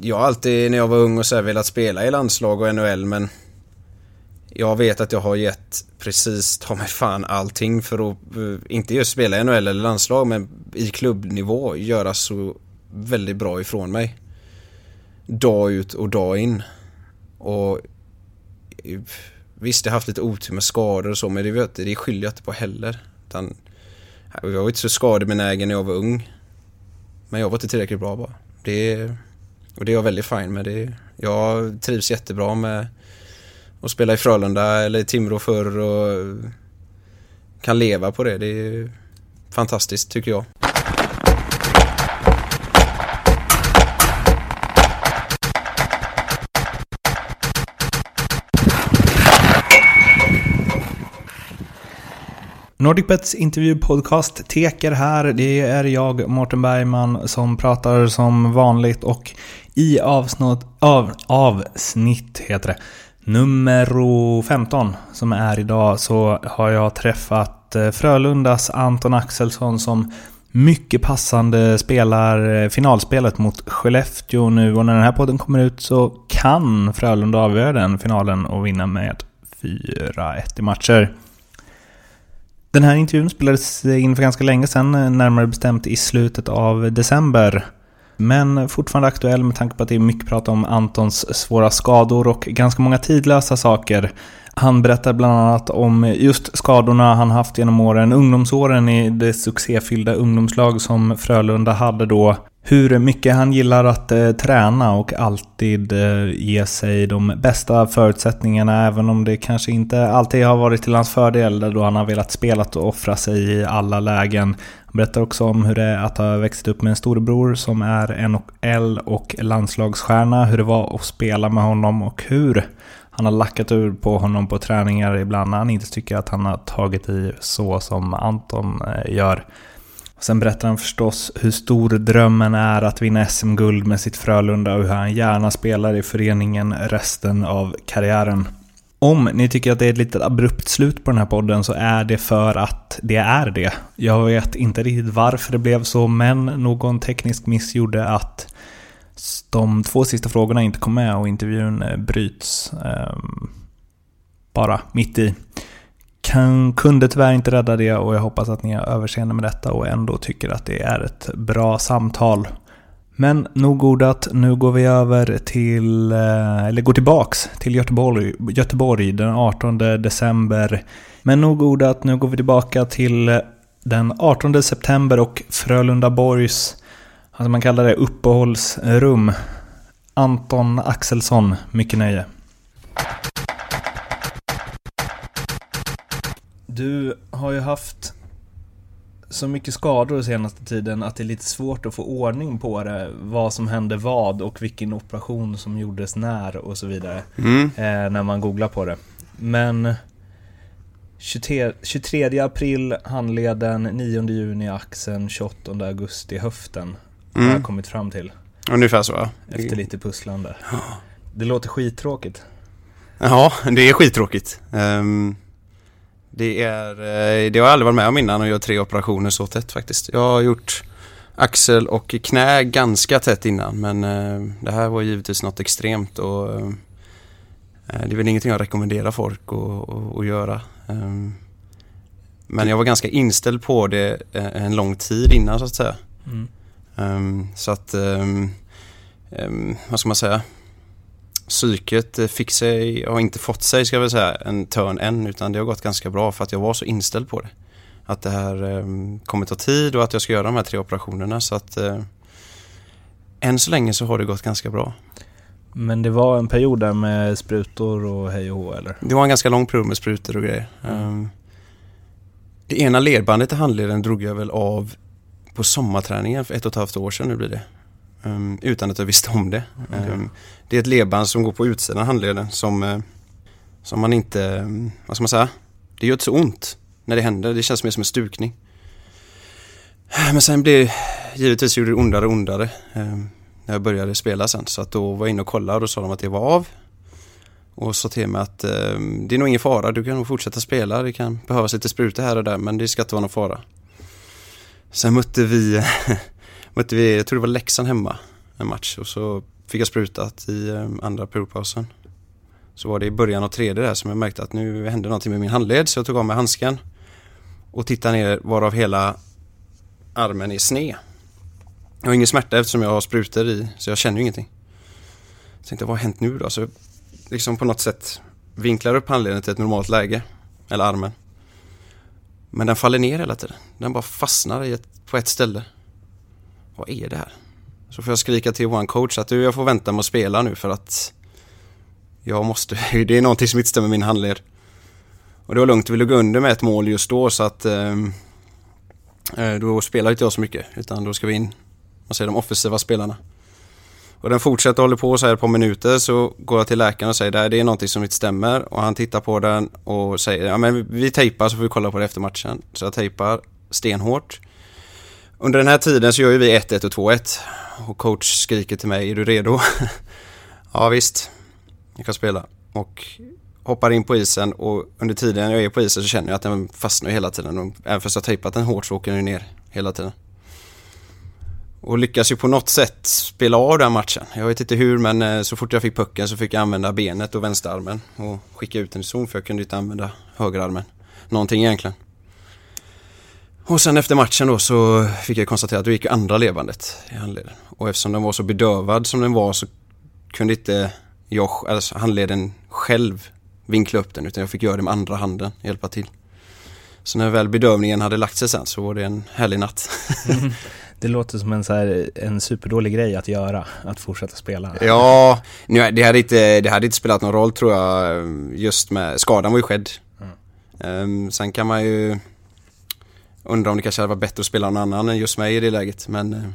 jag har alltid när jag var ung och så här velat spela i landslag och NHL men jag vet att jag har gett precis ta mig fan allting för att, eh, inte just spela i NHL eller landslag men i klubbnivå göra så väldigt bra ifrån mig. Dag ut och dag in. Och eh, visst, jag har haft lite otur med skador och så men det, det skyller jag inte på heller. Utan, jag var inte så skadebenägen när jag var ung. Men jag var inte tillräckligt bra bara. Det, och det är jag väldigt fin med. Det, jag trivs jättebra med att spela i Frölunda eller i Timrå förr och kan leva på det. Det är fantastiskt tycker jag. NordicBets intervjupodcast Teker här. Det är jag, Mårten Bergman, som pratar som vanligt och i avsnitt, av, avsnitt heter det, nummer 15 som är idag så har jag träffat eh, Frölundas Anton Axelsson som mycket passande spelar eh, finalspelet mot Skellefteå nu och när den här podden kommer ut så kan Frölunda avgöra den finalen och vinna med 4-1 i matcher. Den här intervjun spelades in för ganska länge sedan, eh, närmare bestämt i slutet av december. Men fortfarande aktuell med tanke på att det är mycket prat om Antons svåra skador och ganska många tidlösa saker. Han berättar bland annat om just skadorna han haft genom åren, ungdomsåren i det succéfyllda ungdomslag som Frölunda hade då hur mycket han gillar att eh, träna och alltid eh, ge sig de bästa förutsättningarna även om det kanske inte alltid har varit till hans fördel då han har velat spela och offra sig i alla lägen. Han berättar också om hur det är att ha växt upp med en storebror som är NHL och landslagsstjärna, hur det var att spela med honom och hur han har lackat ur på honom på träningar ibland när han inte tycker att han har tagit i så som Anton eh, gör. Och Sen berättar han förstås hur stor drömmen är att vinna SM-guld med sitt Frölunda och hur han gärna spelar i föreningen resten av karriären. Om ni tycker att det är ett litet abrupt slut på den här podden så är det för att det är det. Jag vet inte riktigt varför det blev så, men någon teknisk miss gjorde att de två sista frågorna inte kom med och intervjun eh, bryts. Eh, bara mitt i kan, kunde tyvärr inte rädda det och jag hoppas att ni har överseende med detta och ändå tycker att det är ett bra samtal. Men nog ordat, nu går vi över till, eh, eller går tillbaks till Göteborg, Göteborg den 18 december. Men nog ordat, nu går vi tillbaka till den 18 september och Frölunda Borgs, alltså man kallar det uppehållsrum. Anton Axelsson, mycket nöje. Du har ju haft så mycket skador den senaste tiden att det är lite svårt att få ordning på det. Vad som hände vad och vilken operation som gjordes när och så vidare. Mm. Eh, när man googlar på det. Men 23, 23 april handleden, 9 juni axeln, 28 augusti höften. Mm. Har jag kommit fram till. Ungefär så. Efter lite pusslande. Det låter skittråkigt. Ja, det är skittråkigt. Um... Det, är, eh, det har jag aldrig varit med om innan att göra tre operationer så tätt faktiskt. Jag har gjort axel och knä ganska tätt innan men eh, det här var givetvis något extremt och eh, det är väl ingenting jag rekommenderar folk att, att göra. Ehm, men jag var ganska inställd på det en lång tid innan så att säga. Mm. Ehm, så att, ehm, vad ska man säga? Psyket eh, fick sig, har inte fått sig ska jag väl säga, en törn än utan det har gått ganska bra för att jag var så inställd på det. Att det här eh, kommer ta tid och att jag ska göra de här tre operationerna så att eh, än så länge så har det gått ganska bra. Men det var en period där med sprutor och hej och hå eller? Det var en ganska lång period med sprutor och grejer. Mm. Um, det ena ledbandet i handleden drog jag väl av på sommarträningen för ett och ett halvt år sedan nu blir det. Um, utan att jag visste om det. Okay. Um, det är ett ledband som går på utsidan av handleden som, uh, som man inte, um, vad ska man säga, det gör inte så ont när det händer. Det känns mer som en stukning. Men sen blev givetvis gjorde det ondare och ondare när jag började spela sen. Så att då var jag inne och kollade och då sa de att det var av. Och sa till mig att det är nog ingen fara, du kan nog fortsätta spela. Det kan behövas lite sprutor här och där men det ska inte vara någon fara. Sen mötte vi mötte vi, jag tror det var Leksand hemma en match och så fick jag sprutat i eh, andra periodpausen. Så var det i början av tredje där som jag märkte att nu hände någonting med min handled så jag tog av mig handsken och tittade ner varav hela armen är sned. Jag har ingen smärta eftersom jag har sprutor i så jag känner ju ingenting. Jag tänkte vad har hänt nu då? Så liksom på något sätt vinklar upp handleden till ett normalt läge. Eller armen. Men den faller ner hela tiden. Den bara fastnar i ett, på ett ställe. Vad är det här? Så får jag skrika till vår coach att du, jag får vänta med att spela nu för att jag måste, det är någonting som inte stämmer med min handled. Och det var lugnt, vi låg under med ett mål just då så att eh, eh då spelar inte jag så mycket utan då ska vi in, man säger de offensiva spelarna. Och den fortsätter hålla på så här ett par minuter så går jag till läkaren och säger det är någonting som inte stämmer och han tittar på den och säger ja men vi tejpar så får vi kolla på det efter matchen. Så jag tejpar stenhårt. Under den här tiden så gör ju vi 1-1 och 2-1 och coach skriker till mig, är du redo? ja visst, jag kan spela. Och hoppar in på isen och under tiden jag är på isen så känner jag att den fastnar hela tiden. Och även fast jag tejpat den hårt så åker den ner hela tiden. Och lyckas ju på något sätt spela av den matchen. Jag vet inte hur men eh, så fort jag fick pucken så fick jag använda benet och vänsterarmen och skicka ut den i zon för jag kunde inte använda högerarmen. Någonting egentligen. Och sen efter matchen då så fick jag konstatera att då gick andra levandet i handleden. Och eftersom den var så bedövad som den var så kunde inte jag, alltså handleden själv vinkla upp den utan jag fick göra det med andra handen, hjälpa till. Så när väl bedövningen hade lagt sig sen så var det en härlig natt. Mm. Det låter som en, så här, en superdålig grej att göra, att fortsätta spela. Ja, nu, det, hade inte, det hade inte spelat någon roll tror jag, just med, skadan var ju skedd. Mm. Um, sen kan man ju Undrar om det kanske hade varit bättre att spela någon annan än just mig i det läget, men eh,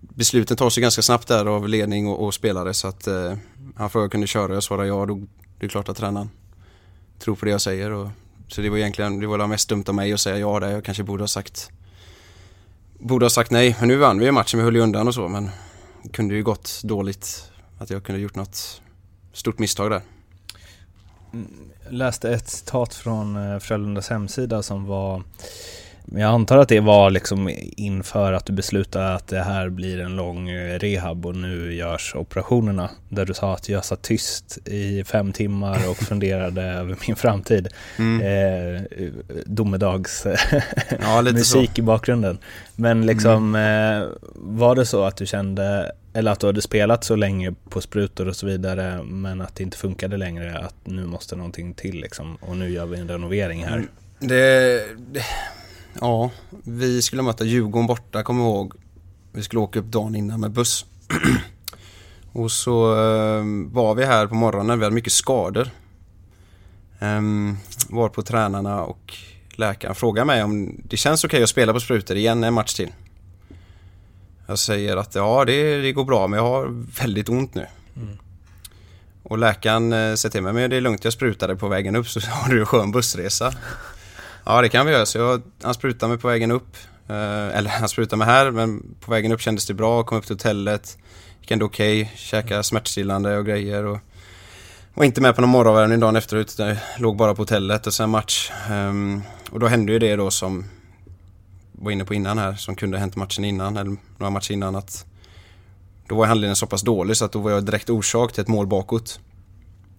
besluten tas ju ganska snabbt där av ledning och, och spelare så att eh, han frågade kunde köra, och jag svarade ja, då det är klart att tränaren tror på det jag säger. Och, så det var egentligen, det var mest dumt av mig att säga ja där. Jag kanske borde ha sagt Borde ha sagt nej, men nu vann vi ju matchen, vi höll ju undan och så men det kunde ju gått dåligt att jag kunde gjort något stort misstag där. Mm, Läste ett citat från eh, Frölundas hemsida som var jag antar att det var liksom inför att du beslutade att det här blir en lång eh, rehab och nu görs operationerna. Där du sa att jag satt tyst i fem timmar och funderade över min framtid. Mm. Eh, domedags ja, i bakgrunden. Men liksom, mm. eh, var det så att du kände, eller att du hade spelat så länge på sprutor och så vidare, men att det inte funkade längre, att nu måste någonting till liksom, och nu gör vi en renovering här? Mm. Det, det Ja, vi skulle möta Djurgården borta, kommer jag ihåg. Vi skulle åka upp dagen innan med buss. och så eh, var vi här på morgonen, vi hade mycket skador. Um, var på tränarna och läkaren frågade mig om det känns okej okay att spela på sprutor igen en match till. Jag säger att ja, det, det går bra men jag har väldigt ont nu. Mm. Och läkaren eh, säger till mig, men det är lugnt jag sprutade på vägen upp så har du en skön bussresa. Ja, det kan vi göra. Så jag, han sprutade mig på vägen upp. Eh, eller han sprutade mig här, men på vägen upp kändes det bra. Kom upp till hotellet. Gick ändå okej. Okay, käkade smärtstillande och grejer. Och var inte med på någon morgonvärmning dagen efteråt. Jag låg bara på hotellet och sen match. Um, och då hände ju det då som var inne på innan här, som kunde ha hänt matchen innan, eller några matcher innan. att Då var handledningen så pass dålig så att då var jag direkt orsak till ett mål bakåt.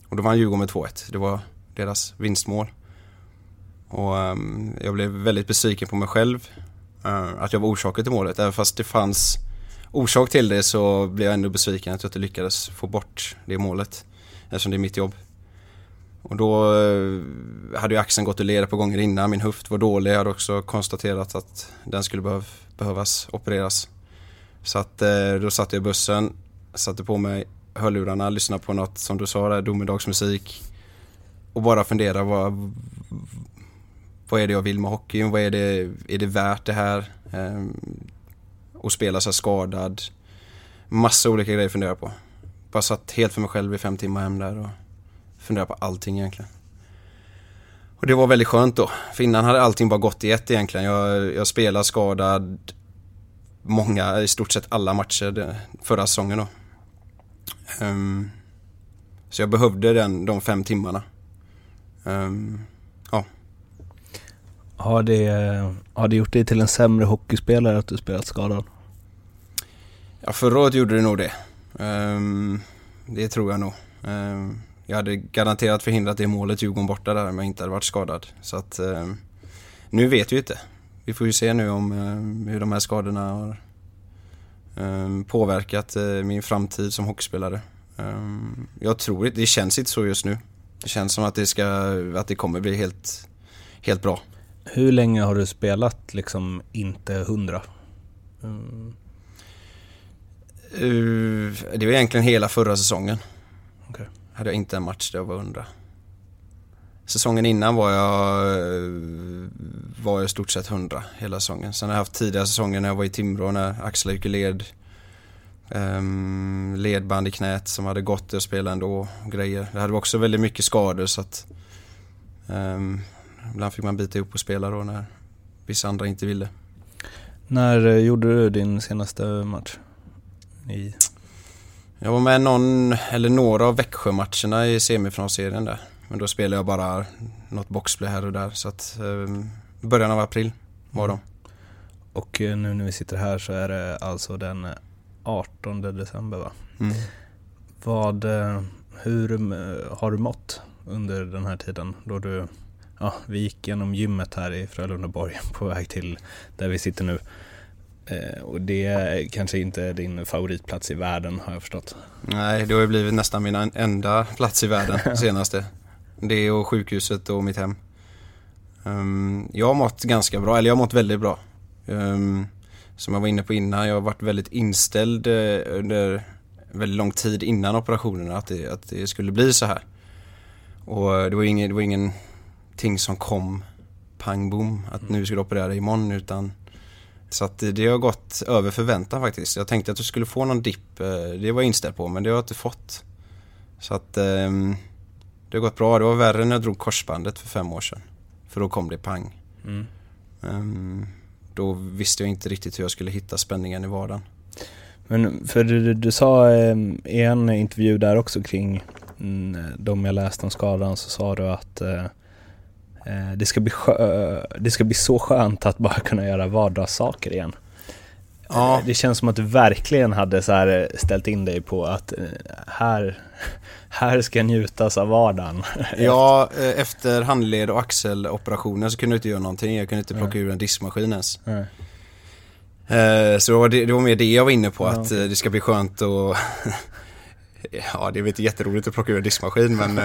Och då vann Djurgården med 2-1. Det var deras vinstmål. Och um, jag blev väldigt besviken på mig själv. Uh, att jag var orsaken till målet. Även fast det fanns orsak till det så blev jag ändå besviken att jag inte lyckades få bort det målet. Eftersom det är mitt jobb. Och då eh, hade ju axeln gått ur led på gånger innan. Min höft var dålig. Jag hade också konstaterat att den skulle behöv, behövas opereras. Så att eh, då satt jag i bussen, satte på mig hörlurarna, lyssnade på något som du sa där, domedagsmusik. Och bara fundera vad, vad är det jag vill med hockeyn? Vad är det, är det värt det här? Ehm, och spela så skadad. Massa olika grejer att fundera på. Bara satt helt för mig själv i fem timmar hem där och funderade på allting egentligen. Och det var väldigt skönt då. För innan hade allting bara gått i ett egentligen. Jag, jag spelade skadad många, i stort sett alla matcher förra säsongen då. Um, så jag behövde den, de fem timmarna. Um, ja. Har det, har det gjort dig till en sämre hockeyspelare att du spelat skadad? Ja, förra året gjorde det nog det. Um, det tror jag nog. Um, jag hade garanterat förhindrat det målet Djurgården borta där om jag inte hade varit skadad. Så att um, nu vet vi inte. Vi får ju se nu om hur de här skadorna har påverkat uh, min framtid som hockeyspelare. jag tror inte, det känns inte så just nu. Det känns som att det, ska, att det kommer bli helt, helt bra. Hur länge har du spelat liksom inte hundra? Mm. Det var egentligen hela förra säsongen. Hade jag inte en match där jag var hundra. Säsongen innan var jag, var jag i stort sett hundra hela säsongen. Sen har jag haft tidigare säsonger när jag var i Timrå när axlar gick i led. Um, ledband i knät som hade gått att spela ändå. och Grejer. Det hade också väldigt mycket skador så att um, ibland fick man bita ihop och spela då när vissa andra inte ville. När eh, gjorde du din senaste match? I... Jag var med någon, eller några av Växjö-matcherna i semifinalserien där. Men då spelade jag bara något boxplay här och där. Så att um, början av april var de. Och eh, nu när vi sitter här så är det alltså den 18 december va? Mm. Vad, eh, hur har du mått under den här tiden då du ja, vi gick genom gymmet här i Frölundaborg på väg till där vi sitter nu. Eh, och det är kanske inte din favoritplats i världen har jag förstått. Nej, det har ju blivit nästan min enda plats i världen senaste. Det och sjukhuset och mitt hem. Um, jag har mått ganska bra, eller jag har mått väldigt bra. Um, som jag var inne på innan, jag har varit väldigt inställd uh, under väldigt lång tid innan operationerna att det, att det skulle bli så här. Och det var ingen, det var ingen ting som kom pang bom, att nu ska du operera imorgon utan så att det har gått över förväntan faktiskt. Jag tänkte att du skulle få någon dipp, eh, det var jag inställd på men det har jag inte fått. Så att ehm, det har gått bra. Det var värre när jag drog korsbandet för fem år sedan. För då kom det pang. Mm. Um, då visste jag inte riktigt hur jag skulle hitta spänningen i vardagen. Men för du, du sa ehm, i en intervju där också kring mm, de jag läste om skadan så sa du att Eh, det, ska bli det ska bli så skönt att bara kunna göra vardagssaker igen. Ja. Eh, det känns som att du verkligen hade så här eh, ställt in dig på att här, här ska njutas av vardagen. Ja, efter handled och axeloperationen så kunde jag inte göra någonting. Jag kunde inte plocka ur en diskmaskin ens. Nej. Så det var, det, det var mer det jag var inne på, ja. att det ska bli skönt och... ja, det är väl inte jätteroligt att plocka ur en diskmaskin men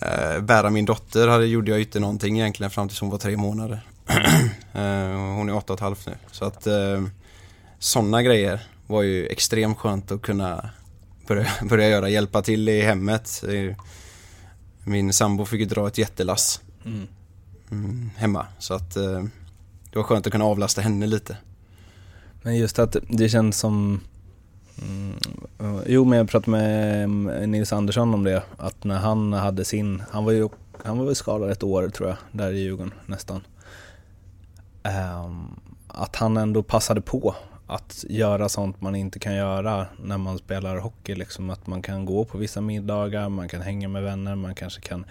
eh, bära min dotter hade, gjorde jag inte någonting egentligen fram tills hon var tre månader. eh, hon är åtta och ett halvt nu. Så att eh, sådana grejer var ju extremt skönt att kunna börja, börja göra, hjälpa till i hemmet. Min sambo fick ju dra ett jättelass mm. Mm, hemma. Så att eh, det var skönt att kunna avlasta henne lite. Men just att det känns som Mm, jo, men jag pratade med mm, Nils Andersson om det. Att när han hade sin, han var ju han var väl skadad ett år tror jag, där i Djurgården nästan. Um, att han ändå passade på att göra sånt man inte kan göra när man spelar hockey. Liksom att man kan gå på vissa middagar, man kan hänga med vänner, man kanske kan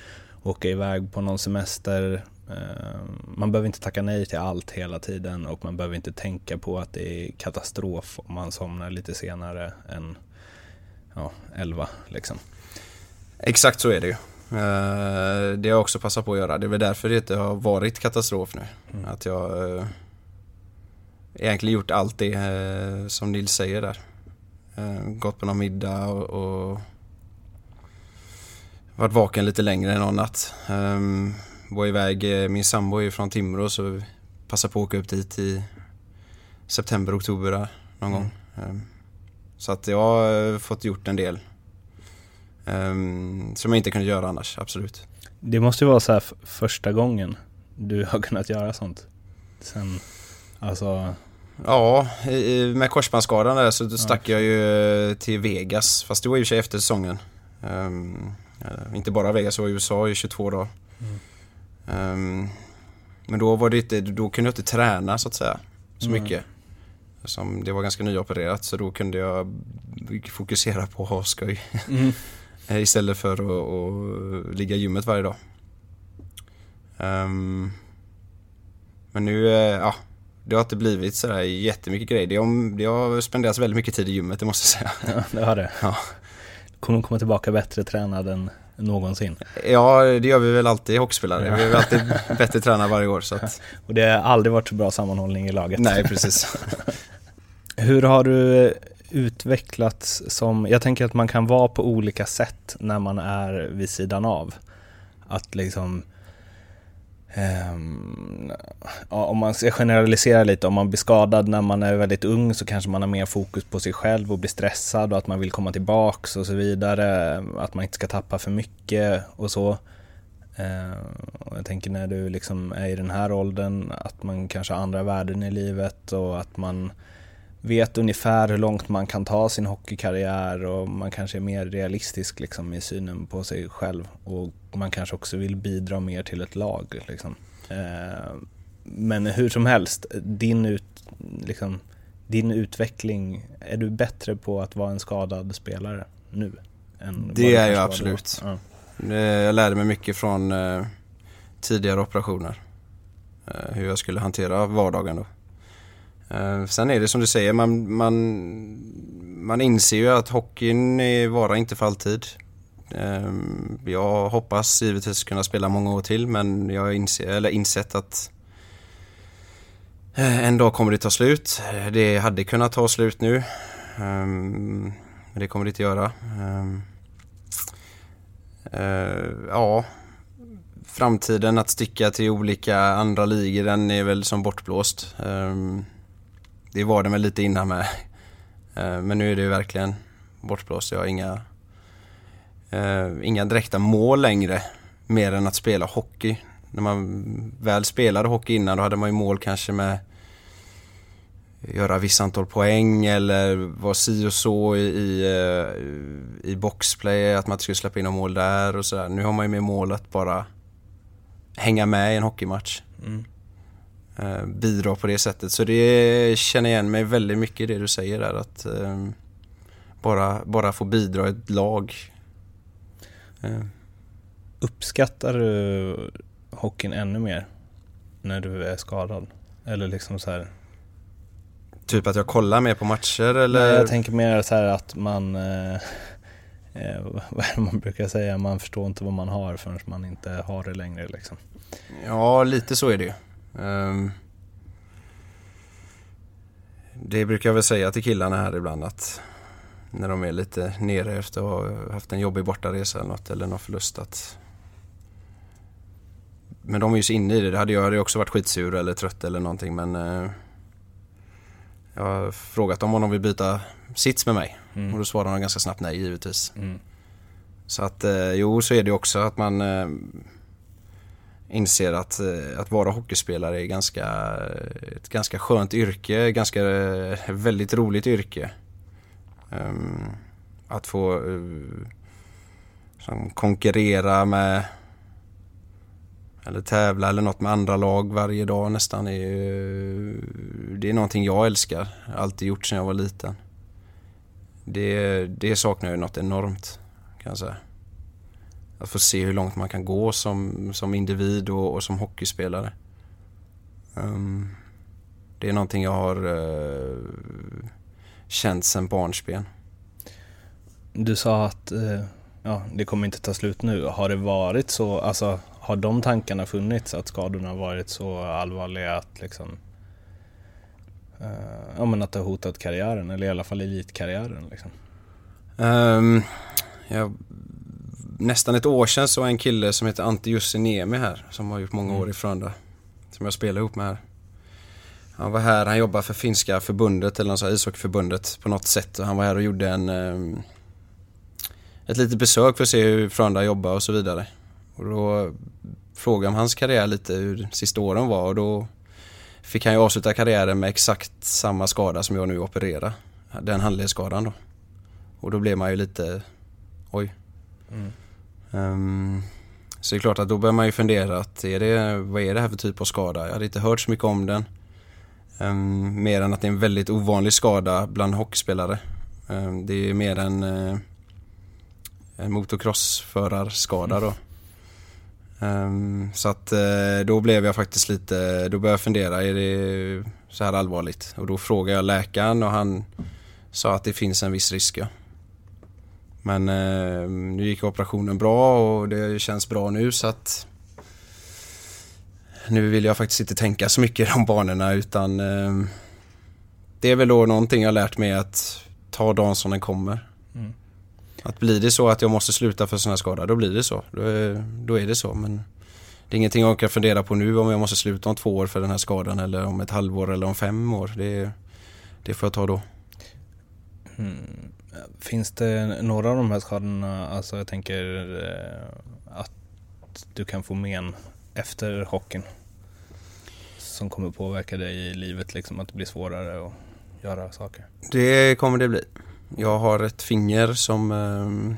åka iväg på någon semester. Eh, man behöver inte tacka nej till allt hela tiden och man behöver inte tänka på att det är katastrof om man somnar lite senare än ja, 11 liksom. Exakt så är det ju. Eh, det har jag också passat på att göra. Det är väl därför det inte har varit katastrof nu. Mm. Att jag eh, egentligen gjort allt det som Nils säger där. Gått på någon middag och, och varit vaken lite längre än någon natt. Var iväg, eh, min sambo är från Timrå så passade på att åka upp dit i september, oktober där, någon mm. gång. Um, så att jag har fått gjort en del. Um, som jag inte kunde göra annars, absolut. Det måste ju vara så här första gången du har kunnat göra sånt. Sen, alltså... Ja, med korsbandsskadan där så stack ja. jag ju till Vegas. Fast det var ju sig efter säsongen. Um, Eh, inte bara Vegas, jag var i USA i 22 dagar. Mm. Um, men då var det inte, då kunde jag inte träna så att säga, så mm. mycket. Som det var ganska nyopererat så då kunde jag fokusera på att ha skoj. Mm. Istället för att, att ligga i gymmet varje dag. Um, men nu, eh, ja, det har inte blivit sådär jättemycket grejer. Det har, det har spenderats väldigt mycket tid i gymmet, det måste jag säga. Ja, det har det. Ja. Kommer komma tillbaka bättre tränad än någonsin? Ja, det gör vi väl alltid hockeyspelare. Ja. Vi är väl alltid bättre tränade varje år. Så att... Och det har aldrig varit så bra sammanhållning i laget. Nej, precis. Hur har du utvecklats som, jag tänker att man kan vara på olika sätt när man är vid sidan av. Att liksom Um, om man ska generalisera lite, om man blir skadad när man är väldigt ung så kanske man har mer fokus på sig själv och blir stressad och att man vill komma tillbaks och så vidare. Att man inte ska tappa för mycket och så. Uh, och jag tänker när du liksom är i den här åldern, att man kanske har andra värden i livet och att man vet ungefär hur långt man kan ta sin hockeykarriär och man kanske är mer realistisk liksom, i synen på sig själv. Och man kanske också vill bidra mer till ett lag. Liksom. Eh, men hur som helst, din, ut, liksom, din utveckling, är du bättre på att vara en skadad spelare nu? Än det är jag absolut. Ja. Jag lärde mig mycket från eh, tidigare operationer. Eh, hur jag skulle hantera vardagen då. Uh, sen är det som du säger, man, man, man inser ju att hockeyn är varar inte för alltid. Uh, jag hoppas givetvis kunna spela många år till men jag har eller insett att uh, en dag kommer det ta slut. Det hade kunnat ta slut nu. Um, men det kommer det inte göra. Um, ja, framtiden att sticka till olika andra ligor den är väl som bortblåst. Det var den väl lite innan med. Eh, men nu är det ju verkligen bortblåst. Jag har inga, eh, inga direkta mål längre. Mer än att spela hockey. När man väl spelade hockey innan då hade man ju mål kanske med göra viss antal poäng eller vara si och så i, i, eh, i boxplay, att man inte skulle släppa in några mål där och sådär. Nu har man ju med mål att bara hänga med i en hockeymatch. Mm. Eh, bidra på det sättet. Så det känner igen mig väldigt mycket i det du säger där att eh, bara, bara få bidra i ett lag. Eh. Uppskattar du hockeyn ännu mer när du är skadad? Eller liksom så här... Typ att jag kollar mer på matcher eller? Nej, jag tänker mer så här att man eh, eh, vad är det man brukar säga, man förstår inte vad man har förrän man inte har det längre liksom. Ja, lite så är det ju. Um, det brukar jag väl säga till killarna här ibland att när de är lite nere efter att ha haft en jobbig bortaresa eller något eller någon förlust att men de är ju så inne i det. Det hade jag hade också varit skitsur eller trött eller någonting men eh, Jag har frågat dem om de vill byta sits med mig mm. och då svarar de ganska snabbt nej givetvis. Mm. Så att eh, jo så är det också att man eh, inser att, eh, att vara hockeyspelare är ganska, ett ganska skönt yrke, ganska eh, väldigt roligt yrke. Ehm, att få uh, konkurrera med eller tävla eller något med andra lag varje dag nästan är det är någonting jag älskar. Alltid gjort sedan jag var liten. Det, det saknar jag något enormt kan jag säga att få se hur långt man kan gå som, som individ och, och som hockeyspelare. Um, det är någonting jag har uh, känt sedan barnsben. Du sa att uh, ja, det kommer inte ta slut nu. Har det varit så, alltså har de tankarna funnits att skadorna varit så allvarliga att liksom uh, ja, men att det har hotat karriären eller i alla fall elitkarriären liksom? Um, jag nästan ett år sedan så en kille som heter Ante Jussiniemi här som har gjort många mm. år i Frölunda. Som jag spelar ihop med här. Han var här, han jobbar för finska förbundet eller något ishockeyförbundet på något sätt och han var här och gjorde en eh, ett litet besök för att se hur Frölunda jobbar och så vidare. Och då frågade jag om hans karriär lite hur sista åren var och då fick han ju avsluta karriären med exakt samma skada som jag nu opererar. Den handledsskadan då. Och då blev man ju lite, oj. Mm. Um, så det är klart att då börjar man ju fundera att är det, vad är det här för typ av skada? Jag hade inte hört så mycket om den. Um, mer än att det är en väldigt ovanlig skada bland hockeyspelare. Um, det är mer en, uh, en motocrossförarskada då. Um, så att uh, då blev jag faktiskt lite, då började jag fundera, är det, så här allvarligt. Och då frågade jag läkaren och han sa att det finns en viss risk. Ja. Men eh, nu gick operationen bra och det känns bra nu så att nu vill jag faktiskt inte tänka så mycket i de banorna utan eh, det är väl då någonting jag lärt mig att ta dagen som den kommer. Mm. Att blir det så att jag måste sluta för sån här skada, då blir det så. Då är, då är det så. Men det är ingenting jag kan fundera på nu om jag måste sluta om två år för den här skadan eller om ett halvår eller om fem år. Det, det får jag ta då. Mm. Finns det några av de här skadorna, alltså jag tänker eh, att du kan få men efter hockeyn? Som kommer påverka dig i livet, liksom att det blir svårare att göra saker? Det kommer det bli. Jag har ett finger som, ehm,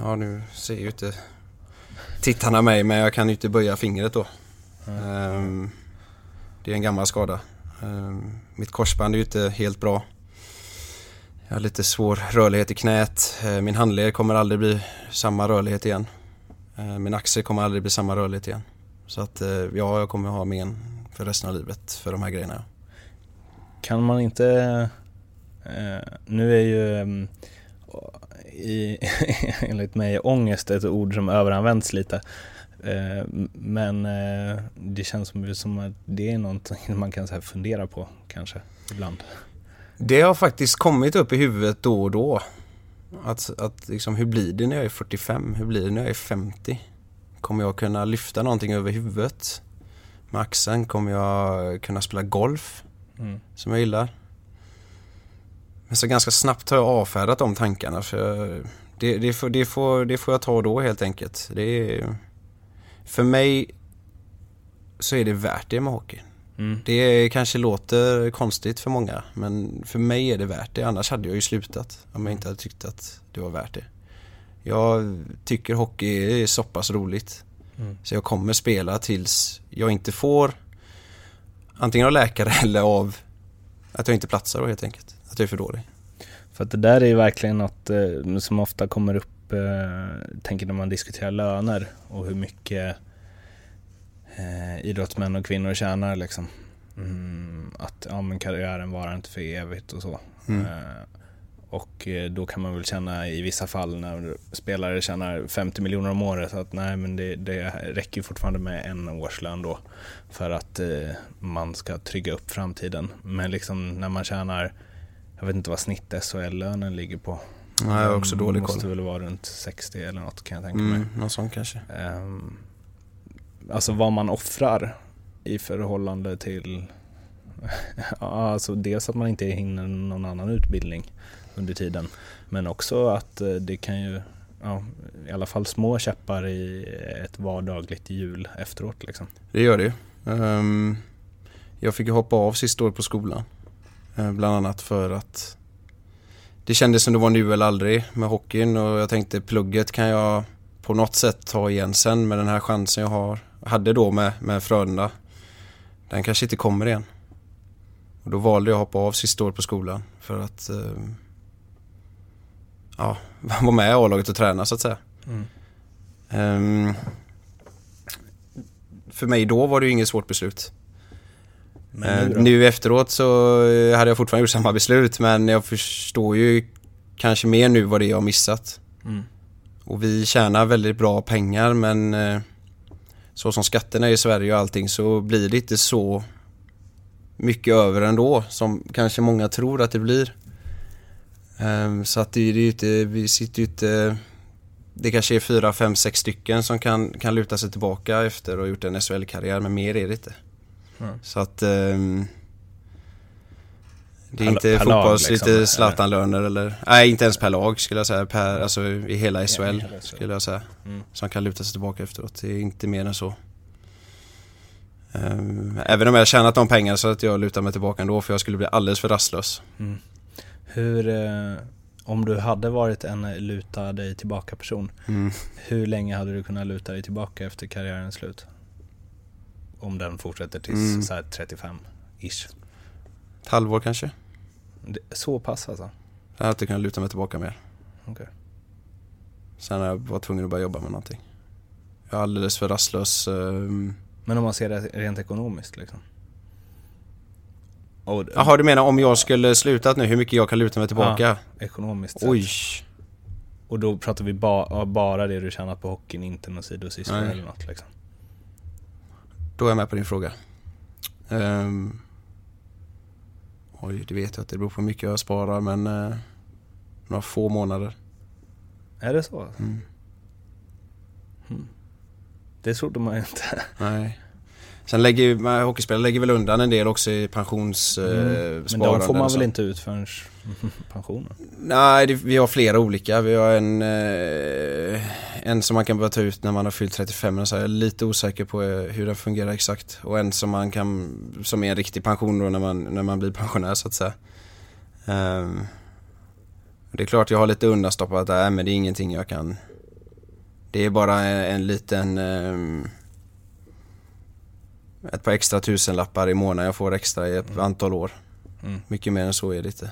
ja nu ser ju inte tittarna mig men jag kan ju inte böja fingret då. Mm. Det är en gammal skada. Mitt korsband är ju inte helt bra. Jag har lite svår rörlighet i knät. Eh, min handled kommer aldrig bli samma rörlighet igen. Eh, min axel kommer aldrig bli samma rörlighet igen. Så att eh, ja, jag kommer ha men för resten av livet för de här grejerna. Kan man inte... Eh, nu är ju mm, i, enligt mig ångest ett ord som överanvänds lite. Eh, men eh, det känns som, som att det är någonting man kan så fundera på kanske ibland. Det har faktiskt kommit upp i huvudet då och då. Att, att liksom, hur blir det när jag är 45? Hur blir det när jag är 50? Kommer jag kunna lyfta någonting över huvudet? Med axeln? Kommer jag kunna spela golf? Mm. Som jag gillar. Men så ganska snabbt har jag avfärdat de tankarna för det, det, får, det, får, det får jag ta då helt enkelt. Det är, för mig så är det värt det med hockey. Mm. Det kanske låter konstigt för många men för mig är det värt det. Annars hade jag ju slutat om jag inte hade tyckt att det var värt det. Jag tycker hockey är så pass roligt. Mm. Så jag kommer spela tills jag inte får antingen av läkare eller av att jag inte platsar då helt enkelt. Att jag är för dålig. För att det där är ju verkligen något eh, som ofta kommer upp, eh, tänker när man diskuterar löner och hur mycket eh, idrottsmän och kvinnor tjänar liksom. Mm, att ja, men karriären varar inte för evigt och så. Mm. Eh, och eh, då kan man väl känna i vissa fall när spelare tjänar 50 miljoner om året att nej men det, det räcker fortfarande med en årslön då för att eh, man ska trygga upp framtiden. Men liksom när man tjänar, jag vet inte vad snitt SHL-lönen ligger på. Nej, jag har också dålig koll. måste väl vara runt 60 eller något kan jag tänka mm, mig. Något sånt kanske. Um, alltså vad man offrar i förhållande till alltså dels att man inte hinner någon annan utbildning under tiden. Men också att eh, det kan ju, ja, i alla fall små käppar i ett vardagligt hjul efteråt. Liksom. Det gör det ju. Um, jag fick ju hoppa av sista året på skolan. Eh, bland annat för att det kändes som det var nu eller aldrig med hockeyn och jag tänkte plugget kan jag på något sätt ta igen sen med den här chansen jag har, hade då med, med Frölunda. Den kanske inte kommer igen. Och då valde jag att hoppa av sista året på skolan för att uh, ja, vara med i A-laget och träna så att säga. Mm. Um, för mig då var det ju inget svårt beslut. Nu, uh, nu, efteråt så hade jag fortfarande gjort samma beslut men jag förstår ju kanske mer nu vad det är jag har missat. Mm. Och vi tjänar väldigt bra pengar men uh, så som skatterna är i Sverige och allting så blir det inte så mycket över ändå som kanske många tror att det blir. Um, så att det, är ju inte, vi sitter ju inte det kanske är fyra, fem, sex stycken som kan, kan luta sig tillbaka efter att ha gjort en SHL-karriär men mer är det inte. Mm. Så att um, det är per, inte per fotbolls, liksom, lite Zlatan-löner eller, nej inte ens per lag skulle jag säga, per, alltså i hela SHL ja, skulle jag säga. Mm. Som kan luta sig tillbaka efteråt, det är inte mer än så. Um, även om jag tjänat de pengarna så att jag lutar mig tillbaka ändå för jag skulle bli alldeles för rastlös. Mm. Hur, eh, om du hade varit en luta dig tillbaka person, mm. hur länge hade du kunnat luta dig tillbaka efter karriärens slut? Om den fortsätter tills mm. 35-ish. Ett halvår kanske. Så pass alltså? Jag hade inte kunnat luta mig tillbaka mer. Okay. Sen har jag varit tvungen att börja jobba med någonting. Jag är alldeles för rastlös. Um... Men om man ser det rent ekonomiskt liksom? Och, Jaha, du menar om jag skulle slutat nu, hur mycket jag kan luta mig tillbaka? Ja, ekonomiskt sett. Oj. Och då pratar vi ba, bara det du tjänat på hockeyn, inte någon sidosysslor eller något liksom. Då är jag med på din fråga. Ehm. Oj, det vet jag inte. Det beror på hur mycket jag sparar men uh, några få månader. Är det så? Mm. Det trodde man ju inte. Nej. Sen lägger hockeyspelare lägger väl undan en del också i pensionssparande. Mm. Men de får man väl inte ut förrän pensionen? Nej, det, vi har flera olika. Vi har en, eh, en som man kan börja ta ut när man har fyllt 35. Men så är jag lite osäker på eh, hur den fungerar exakt. Och en som man kan, som är en riktig pension då när man, när man blir pensionär så att säga. Ehm, det är klart jag har lite undanstoppat där men det är ingenting jag kan. Det är bara en, en liten ehm, ett par extra tusenlappar i månaden jag får extra i ett antal år. Mm. Mycket mer än så är det inte.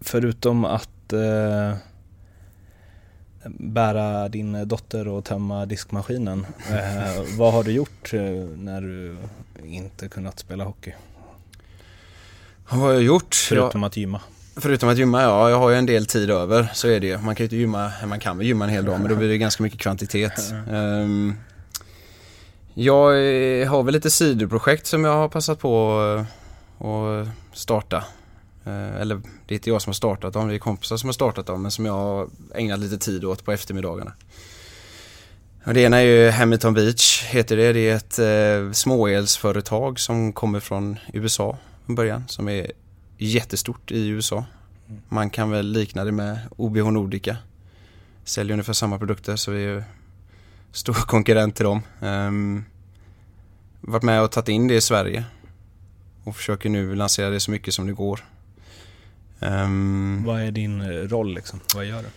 Förutom att eh, bära din dotter och tömma diskmaskinen. Eh, vad har du gjort eh, när du inte kunnat spela hockey? Vad har jag gjort? Förutom att gymma. Jag, förutom att gymma, ja. Jag har ju en del tid över, så är det ju. Man kan ju inte gymma, man kan väl gymma en hel dag, men då blir det ganska mycket kvantitet. Ehm, jag eh, har väl lite sidoprojekt som jag har passat på eh, att starta. Eh, eller det är inte jag som har startat dem, det är kompisar som har startat dem, men som jag har ägnat lite tid åt på eftermiddagarna. Och det ena är ju Hamilton Beach, heter det. Det är ett eh, småelsföretag som kommer från USA från början, som är jättestort i USA. Man kan väl likna det med OBH Nordica. Säljer ungefär samma produkter så vi stor konkurrent till dem. Um, varit med och tagit in det i Sverige. Och försöker nu lansera det så mycket som det går. Ehm, Vad är din eh, roll liksom? Vad gör du?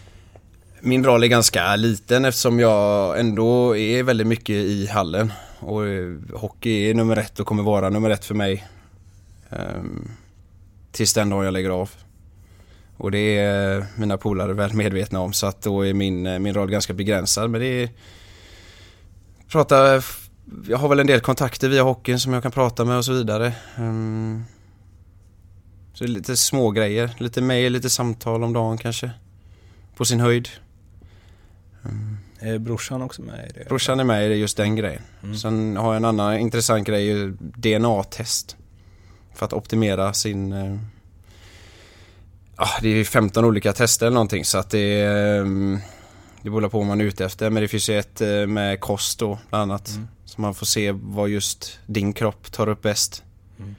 min roll är ganska liten eftersom jag ändå är väldigt mycket i hallen. Och eh, hockey är nummer ett och kommer vara nummer ett för mig. Um, tills den dagen jag lägger av. Och det är mina polare väl medvetna om så att då är min, eh, min roll ganska begränsad. Men det är... Prata... Jag har väl en del kontakter via hockeyn som jag kan prata med och så vidare. Ehm, så lite små grejer. Lite mail, lite samtal om dagen kanske. På sin höjd. Är brorsan också med i det? Brorsan är med i just den grejen. Mm. Sen har jag en annan intressant grej, DNA-test. För att optimera sin... Ja, det är ju 15 olika tester eller någonting så att det är... Eh, det beror på vad man är ute efter. Men det finns ju ett eh, med kost då, bland annat. Mm. Så man får se vad just din kropp tar upp bäst. Mm.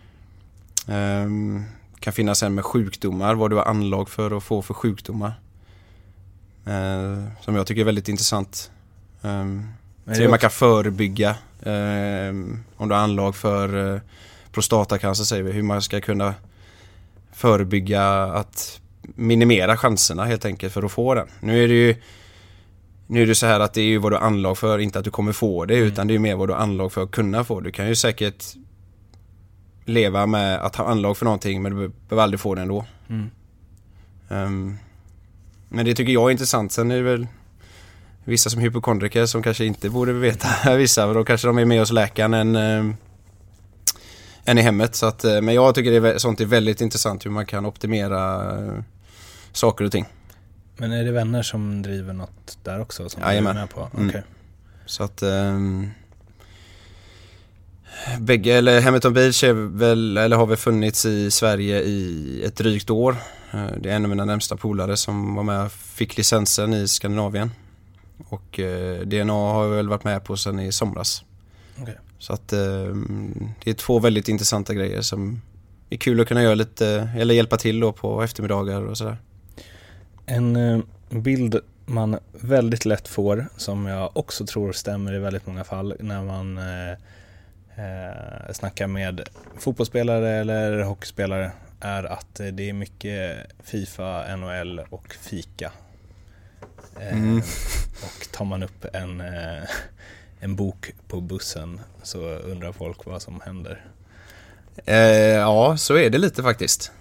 Ehm, kan finnas en med sjukdomar, vad du har anlag för att få för sjukdomar. Eh, som jag tycker är väldigt intressant. Um, det man kan förebygga ehm, om du har anlag för eh, prostatacancer säger vi, hur man ska kunna förebygga att minimera chanserna helt enkelt för att få den. Nu är det ju nu är det så här att det är ju vad du har anlag för, inte att du kommer få det Mm. utan det är mer vad du har anlag för att kunna få. Du kan ju säkert leva med att ha anlag för någonting men du behöver aldrig få det ändå. Mm. Ehm, men det tycker jag är intressant. Sen är det väl vissa som är hypokondriker som kanske inte borde veta vissa. Då kanske de är med hos läkaren än, ehm, än i hemmet. Så att, eh, men jag tycker det är, sånt är väldigt intressant hur man kan optimera eh, saker och ting. Men är det vänner som driver något där också? Som du är Jajamän. med på? Mm. Okej. Så att um, Bägge, eller Hamilton Beach är väl, eller har väl funnits i Sverige i ett drygt år. Eh, Det är en av mina närmsta polare som var med och fick licensen i Skandinavien. Och eh, DNA har jag väl varit med på sedan i somras. Okej. Så att ehm, det är två väldigt intressanta grejer som är kul att kunna göra lite, eller hjälpa till då på eftermiddagar och sådär. En eh, bild man väldigt lätt får, som jag också tror stämmer i väldigt många fall, när man eh, eh, snackar med fotbollsspelare eller hockeyspelare, är att eh, det är mycket Fifa, NHL och fika. Eh, Mm. Och tar man upp en, eh, en bok på bussen så undrar folk vad som händer. Eh, ja, så är det lite faktiskt.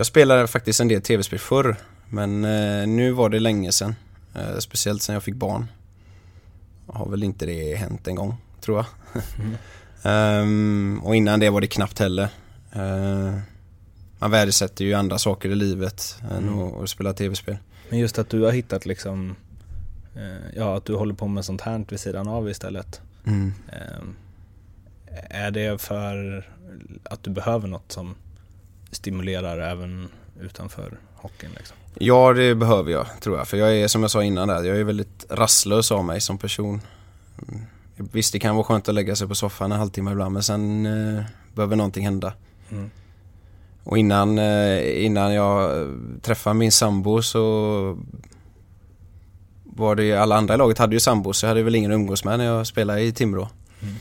Jag spelade faktiskt en del tv-spel förr, men eh, nu var det länge sedan. Eh, speciellt sedan jag fick barn. Har väl inte det hänt en gång, tror jag. Um, och innan det var det knappt heller. Uh, man värdesätter ju andra saker i livet än mm. att, att spela tv-spel. Men just att du har hittat liksom, uh, ja att du håller på med sånt här vid sidan av istället. Mm. Uh, är det för att du behöver något som stimulerar även utanför hockeyn? Liksom? Ja, det behöver jag tror jag. För jag är som jag sa innan där, jag är väldigt rastlös av mig som person. Mm. Visst, det kan vara skönt att lägga sig på soffan en halvtimme ibland men sen eh, behöver någonting hända. Mm. Och innan, eh, innan jag träffade min sambo så var det alla andra i laget hade ju sambo så jag hade väl ingen att umgås med när jag spelade i Timrå. Mm.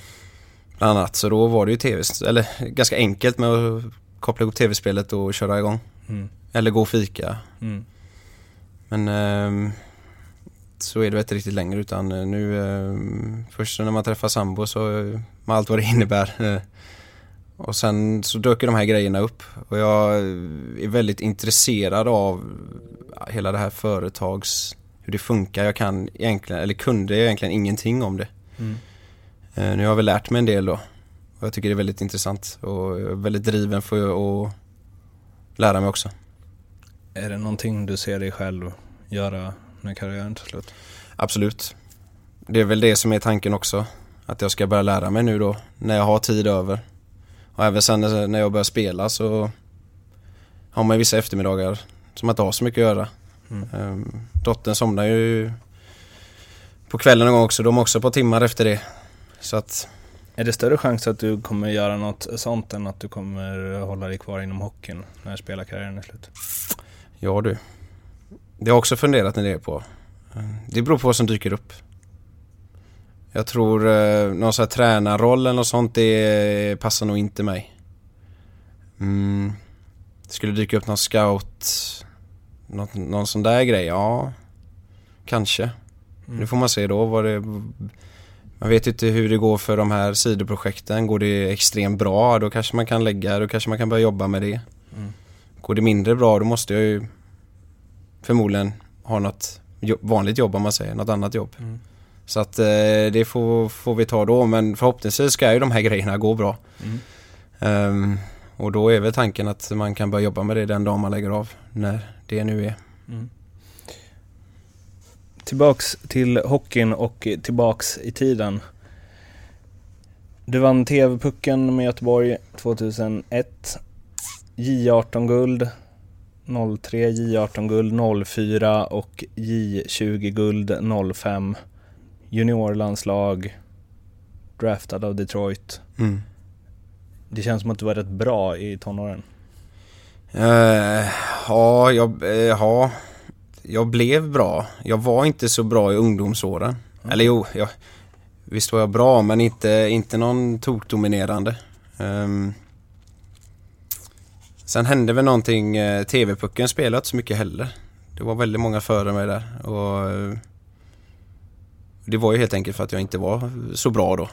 Bland annat, så då var det ju tv, eller ganska enkelt med att koppla ihop tv-spelet och köra igång. Mm. Eller gå och fika. Mm. Men eh, så är det inte riktigt längre utan eh, nu eh, först när man träffar sambo så eh, med allt vad det innebär. Eh, och sen så dök de här grejerna upp och jag är väldigt intresserad av hela det här företags, hur det funkar. Jag kan egentligen, eller kunde egentligen ingenting om det. Mm. Eh, nu har jag väl lärt mig en del då. Och jag tycker det är väldigt intressant och jag är väldigt driven för att lära mig också. Är det någonting du ser dig själv göra när karriären tar slut? Absolut. Det är väl det som är tanken också. Att jag ska börja lära mig nu då när jag har tid över. Och även sen när jag börjar spela så har man vissa eftermiddagar som man inte har så mycket att göra. Mm. Um, dottern somnar ju på kvällen någon gång också. De har också ett par timmar efter det. Så att... Är det större chans att du kommer göra något sånt än att du kommer hålla dig kvar inom hockeyn när spelarkarriären är slut? Ja du. Det har jag också funderat en del på. Det beror på vad som dyker upp. Jag tror eh, någon sån här tränarroll eller något sånt, det passar nog inte mig. Mm. Det skulle dyka upp någon scout, något, någon sån där grej, ja. Kanske. Mm. Nu får man se då vad det... Man vet inte hur det går för de här sidoprojekten. Går det extremt bra, då kanske man kan lägga, då kanske man kan börja jobba med det. Mm. Går det mindre bra, då måste jag ju förmodligen ha något vanligt jobb om man säger, något annat jobb. Mm. Så att eh, det får, får vi ta då men förhoppningsvis ska ju de här grejerna gå bra. Mm. Um, och då är väl tanken att man kan börja jobba med det den dag man lägger av, när det nu är. Mm. Tillbaks till hockeyn och tillbaks i tiden. Du vann TV-pucken med Göteborg 2001. J18-guld 03, J18-guld 04 och J20-guld 05 juniorlandslag, draftad av Detroit. Mm. Det känns som att du var rätt bra i tonåren. Uh, ja, jag, uh, ja, jag blev bra. Jag var inte så bra i ungdomsåren. Mm. Eller jo, jag, visst var jag bra men inte, inte någon tokdominerande. Um, sen hände väl någonting, uh, TV-pucken spelade inte så mycket heller. Det var väldigt många före mig där och det var ju helt enkelt för att jag inte var så bra då.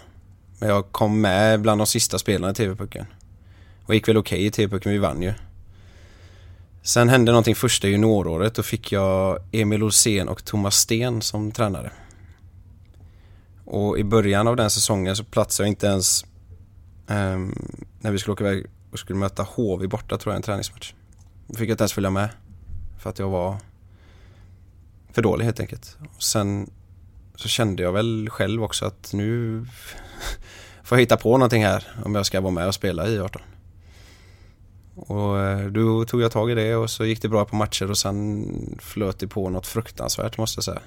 Men jag kom med bland de sista spelarna i TV-pucken. Och gick väl okej okay i TV-pucken, vi vann ju. Sen hände någonting första junioråret. Då fick jag Emil Olsén och Thomas Sten som tränare. Och i början av den säsongen så platsade jag inte ens eh, när vi skulle åka iväg och skulle möta HV borta tror jag, en träningsmatch. Då fick jag inte ens följa med. För att jag var för dålig helt enkelt. Och sen så kände jag väl själv också att nu får jag hitta på någonting här om jag ska vara med och spela i 18. Och eh, då tog jag tag i det och så gick det bra på matcher och sen flöt det på något fruktansvärt måste jag säga.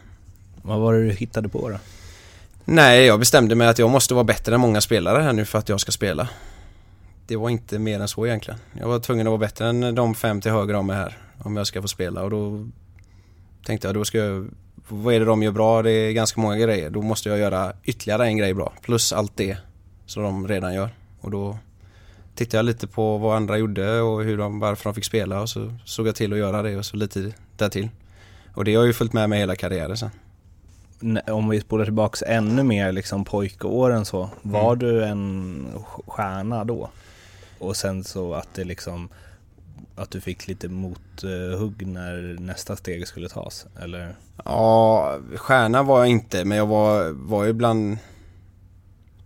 Vad var det du hittade på då? Nej, jag bestämde mig att jag måste vara bättre än många spelare här nu för att jag ska spela. Det var inte mer än så egentligen. Jag var tvungen att vara bättre än de fem till höger om mig här om jag ska få spela och då tänkte jag då ska jag vad är det de gör bra? Det är ganska många grejer. Då måste jag göra ytterligare en grej bra. Plus allt det som de redan gör. Och då tittade jag lite på vad andra gjorde och hur de, varför de fick spela och så såg jag till att göra det och så lite därtill. Och det har ju följt med mig hela karriären sen. Om vi spolar tillbaks ännu mer liksom pojkåren så. Var mm. du en stjärna då? Och sen så att det liksom att du fick lite mothugg när nästa steg skulle tas? Eller? Ja, stjärna var jag inte men jag var, var ju bland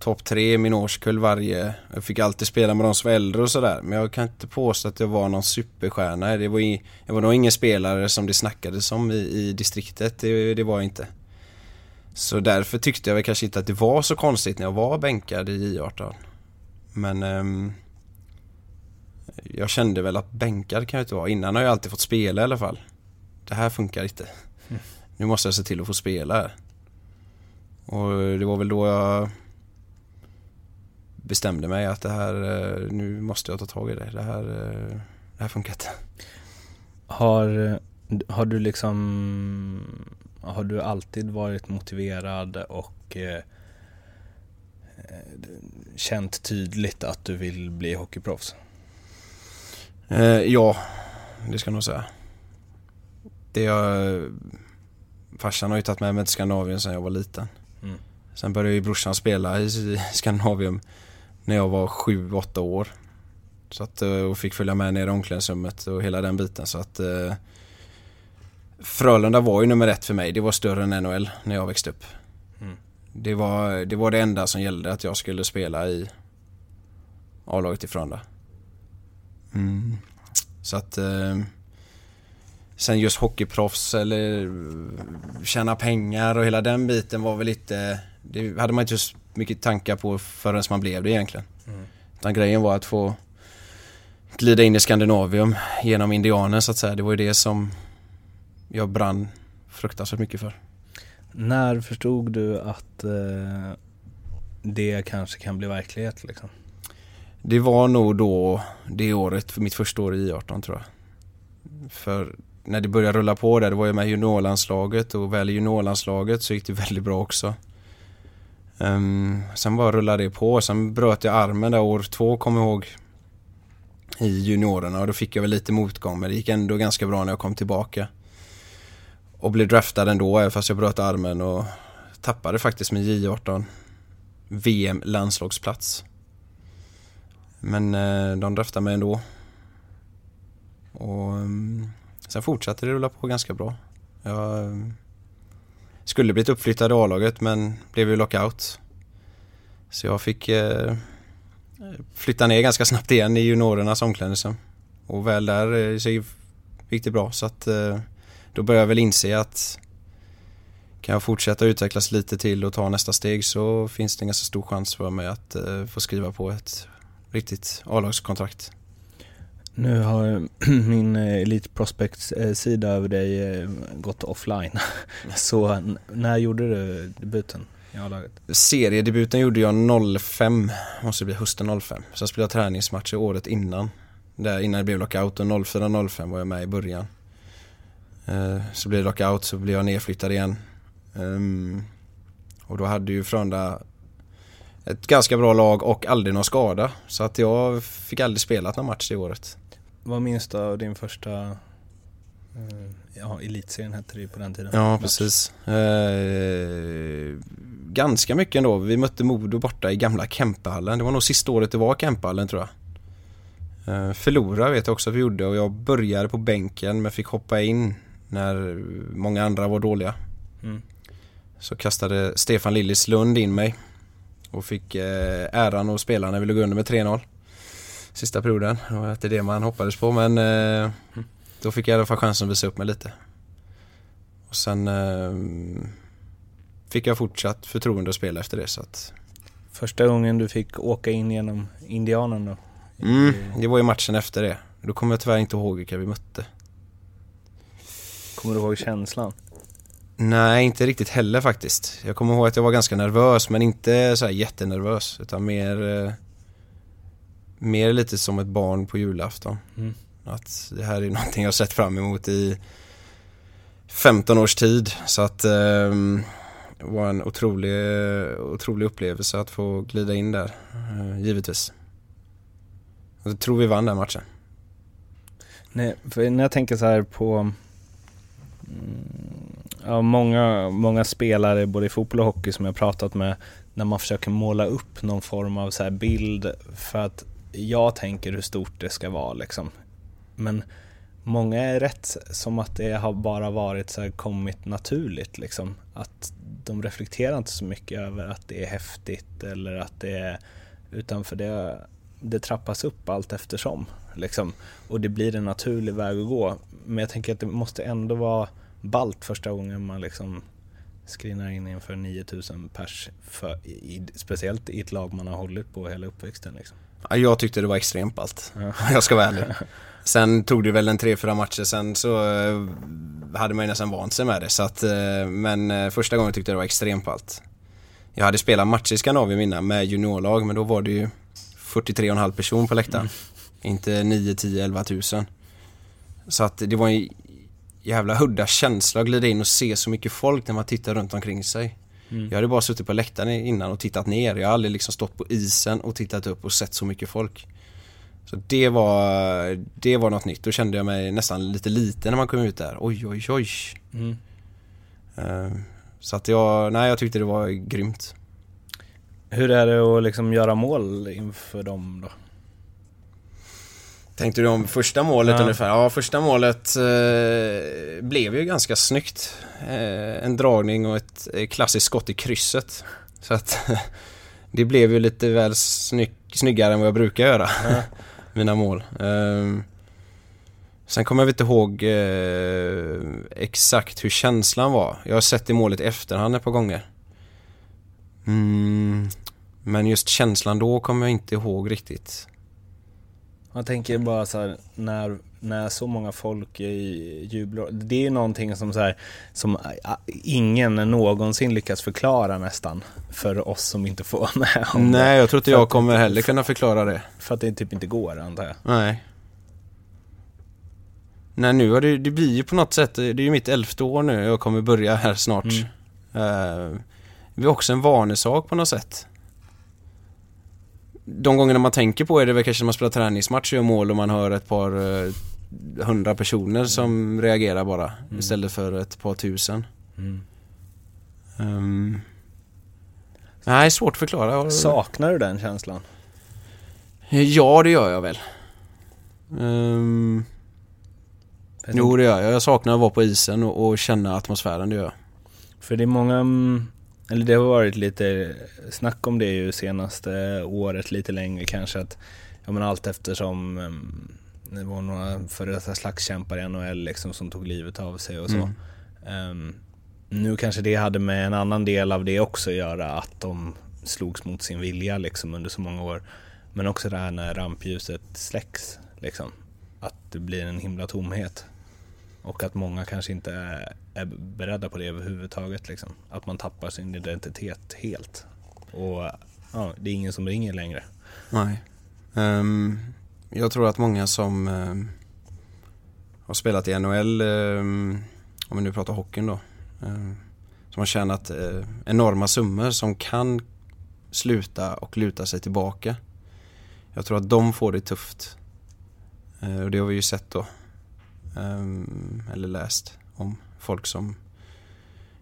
topp tre i min årskull varje. Jag fick alltid spela med de som var äldre och sådär. Men jag kan inte påstå att jag var någon superstjärna. Det var, i, jag var nog ingen spelare som det snackades om i, i distriktet. Det, det var jag inte. Så därför tyckte jag väl kanske inte att det var så konstigt när jag var bänkad i J18. Men um, jag kände väl att bänkad kan jag inte vara. Innan har jag alltid fått spela i alla fall. Det här funkar inte. Mm. Nu måste jag se till att få spela här. Och det var väl då jag bestämde mig att det här, eh, nu måste jag ta tag i det. Det här, eh, det här funkar inte. Har, har du liksom, har du alltid varit motiverad och eh, känt tydligt att du vill bli hockeyproffs? Eh, ja, det ska jag nog säga. Det jag, farsan har ju tagit med mig till Skandinavien sedan jag var liten. Mm. Sen började ju brorsan spela i Skandinavien när jag var 7-8 år. Så att, eh, och fick följa med ner i omklädningsrummet och hela den biten. Så att eh, Frölunda var ju nummer ett för mig. Det var större än NHL när jag växte upp. Mm. Det, var, det var det enda som gällde att jag skulle spela i A-laget i Frölunda. Mm. Så att eh, Sen just hockeyproffs eller tjäna pengar och hela den biten var väl lite Det hade man inte så mycket tankar på förrän man blev det egentligen. Mm. Utan grejen var att få glida in i Skandinavium genom indianen så att säga. Det var ju det som jag brann fruktansvärt mycket för. När förstod du att eh, det kanske kan bli verklighet liksom? Det var nog då det året, för mitt första år i I18 tror jag. För när det började rulla på där, det var ju med juniorlandslaget och väl i juniorlandslaget så gick det väldigt bra också. Um, sen bara rullade det på, sen bröt jag armen där år två kommer jag ihåg i juniorerna och då fick jag väl lite motgång men det gick ändå ganska bra när jag kom tillbaka. Och blev draftad ändå fast jag bröt armen och tappade faktiskt min J18 VM landslagsplats. Men eh, de draftade mig ändå. Och um, sen fortsatte det rulla på ganska bra. Jag um, skulle blivit uppflyttad i A-laget men blev ju lockout. Så jag fick eh, flytta ner ganska snabbt igen i juniorernas omklädningsrum. Och väl där eh, så gick det bra så att eh, då började jag väl inse att kan jag fortsätta utvecklas lite till och ta nästa steg så finns det en ganska stor chans för mig att eh, få skriva på ett riktigt A-lagskontrakt. Nu har min eh, Elite Prospects-sida eh, över dig eh, gått offline. Så när gjorde du debuten i A-laget? Seriedebuten gjorde jag 05, måste bli hösten 05. Så jag träningsmatcher året innan. Där innan det blev lockout och 04-05 var jag med i början. Så blev det lockout så blev jag nedflyttad igen. Ehm, och då hade ju Frölunda ett ganska bra lag och aldrig någon skada. Så att jag fick aldrig spela någon match det året. Vad minns du av din första eh, Ja, elitserien hette det ju på den tiden. Ja, precis. Eh, ganska mycket ändå. Vi mötte Modo borta i gamla Kempehallen. Det var nog sista året det var Kempehallen tror jag. Eh, förlora vet jag också att vi gjorde och jag började på bänken men fick hoppa in när många andra var dåliga. Mm. Så kastade Stefan Lillislund in mig och fick eh, äran att spela när vi låg under med 3-0 sista perioden. Det var inte det man hoppades på men eh, då fick jag i alla fall chansen att visa upp mig lite. Och sen eh, fick jag fortsatt förtroende att spela efter det så att Första gången du fick åka in genom Indianen då? Mm, det var ju matchen efter det. Då kommer jag tyvärr inte ihåg vilka vi mötte. Kommer du ihåg känslan? Nej, inte riktigt heller faktiskt. Jag kommer ihåg att jag var ganska nervös men inte så här jättenervös utan mer eh, Mer lite som ett barn på julafton. Mm. Att det här är någonting jag sett fram emot i 15 års tid så att eh, det var en otrolig, otrolig upplevelse att få glida in där, eh, givetvis. Jag tror vi vann den matchen. Nej, för när jag tänker så här på mm, ja, många, många spelare både i fotboll och hockey som jag pratat med när man försöker måla upp någon form av så bild för att jag tänker hur stort det ska vara liksom. Men Många är rätt som att det har bara varit så här kommit naturligt liksom. Att de reflekterar inte så mycket över att det är häftigt eller att det är utanför det, det trappas upp allt eftersom. Liksom. Och det blir en naturlig väg att gå. Men jag tänker att det måste ändå vara balt första gången man liksom skrinar in inför 9000 pers, för, i, speciellt i ett lag man har hållit på hela uppväxten. Liksom. Ja, jag tyckte det var extremt ballt. Ja. Jag ska vara ärlig. Sen tog det väl en tre, fyra matcher sen så eh, hade man ju nästan vant sig med det. Så att, eh, men eh, första gången tyckte jag det var extremt ballt. Jag hade spelat matcher i Skandinavien innan med juniorlag men då var det ju 43,5 person på läktaren. Mm. Inte 9, 10, 11 tusen. Så att det var en jävla hudda känsla att glida in och se så mycket folk när man tittar runt omkring sig. Mm. Jag hade bara suttit på läktaren innan och tittat ner. Jag har aldrig liksom stått på isen och tittat upp och sett så mycket folk. Så det var, det var något nytt. Då kände jag mig nästan lite liten när man kom ut där. Oj, oj, oj. Mm. Uh, så att jag, nej jag tyckte det var grymt. Hur är det att liksom göra mål inför dem då? Tänkte du om första målet ja. ungefär? Ja, första målet eh, blev ju ganska snyggt. Eh, en dragning och ett eh, klassiskt skott i krysset. Så att det blev ju lite väl snygg, snyggare än vad jag brukar göra. Ja. Mina mål. Eh, sen kommer jag inte ihåg eh, exakt hur känslan var. Jag har sett det målet i efterhand ett par gånger. Mm, men just känslan då kommer jag inte ihåg riktigt. Jag tänker bara så här, när, när så många folk jublar. Det är ju någonting som, så här, som ingen någonsin lyckas förklara nästan. För oss som inte får vara med om Nej, jag tror inte jag kommer heller kunna förklara det. För att det typ inte går, antar jag. Nej. Nej, nu har det, det blir ju på något sätt, det är ju mitt elfte år nu, jag kommer börja här snart. Mm. Uh, det är också en vanesak på något sätt de gångerna man tänker på är det väl kanske när man spelar träningsmatch och gör mål och man hör ett par uh, hundra personer som reagerar bara mm. istället för ett par tusen. Mm. Um, nej, svårt att förklara. Saknar du den känslan? Ja, det gör jag väl. Um, jo, det gör jag. Jag saknar att vara på isen och, och känna atmosfären, det gör jag. För det är många mm, eller det har varit lite snack om det ju senaste året, lite längre kanske att, ja men allt eftersom um, det var några före detta slagskämpar i NHL liksom som tog livet av sig och så. Mm. Um, nu kanske det hade med en annan del av det också att göra, att de slogs mot sin vilja liksom under så många år. Men också det här när rampljuset släcks, liksom. Att det blir en himla tomhet. Och att många kanske inte är, är beredda på det överhuvudtaget. Liksom. Att man tappar sin identitet helt. Och ja, det är ingen som ringer längre. Nej. Um, jag tror att många som um, har spelat i NHL, um, ehm, om vi nu pratar hockeyn då, som har tjänat uh, enorma summor som kan sluta och luta sig tillbaka. Jag tror att de får det tufft. Uh, och det har vi ju sett då Ehm, eller läst om folk som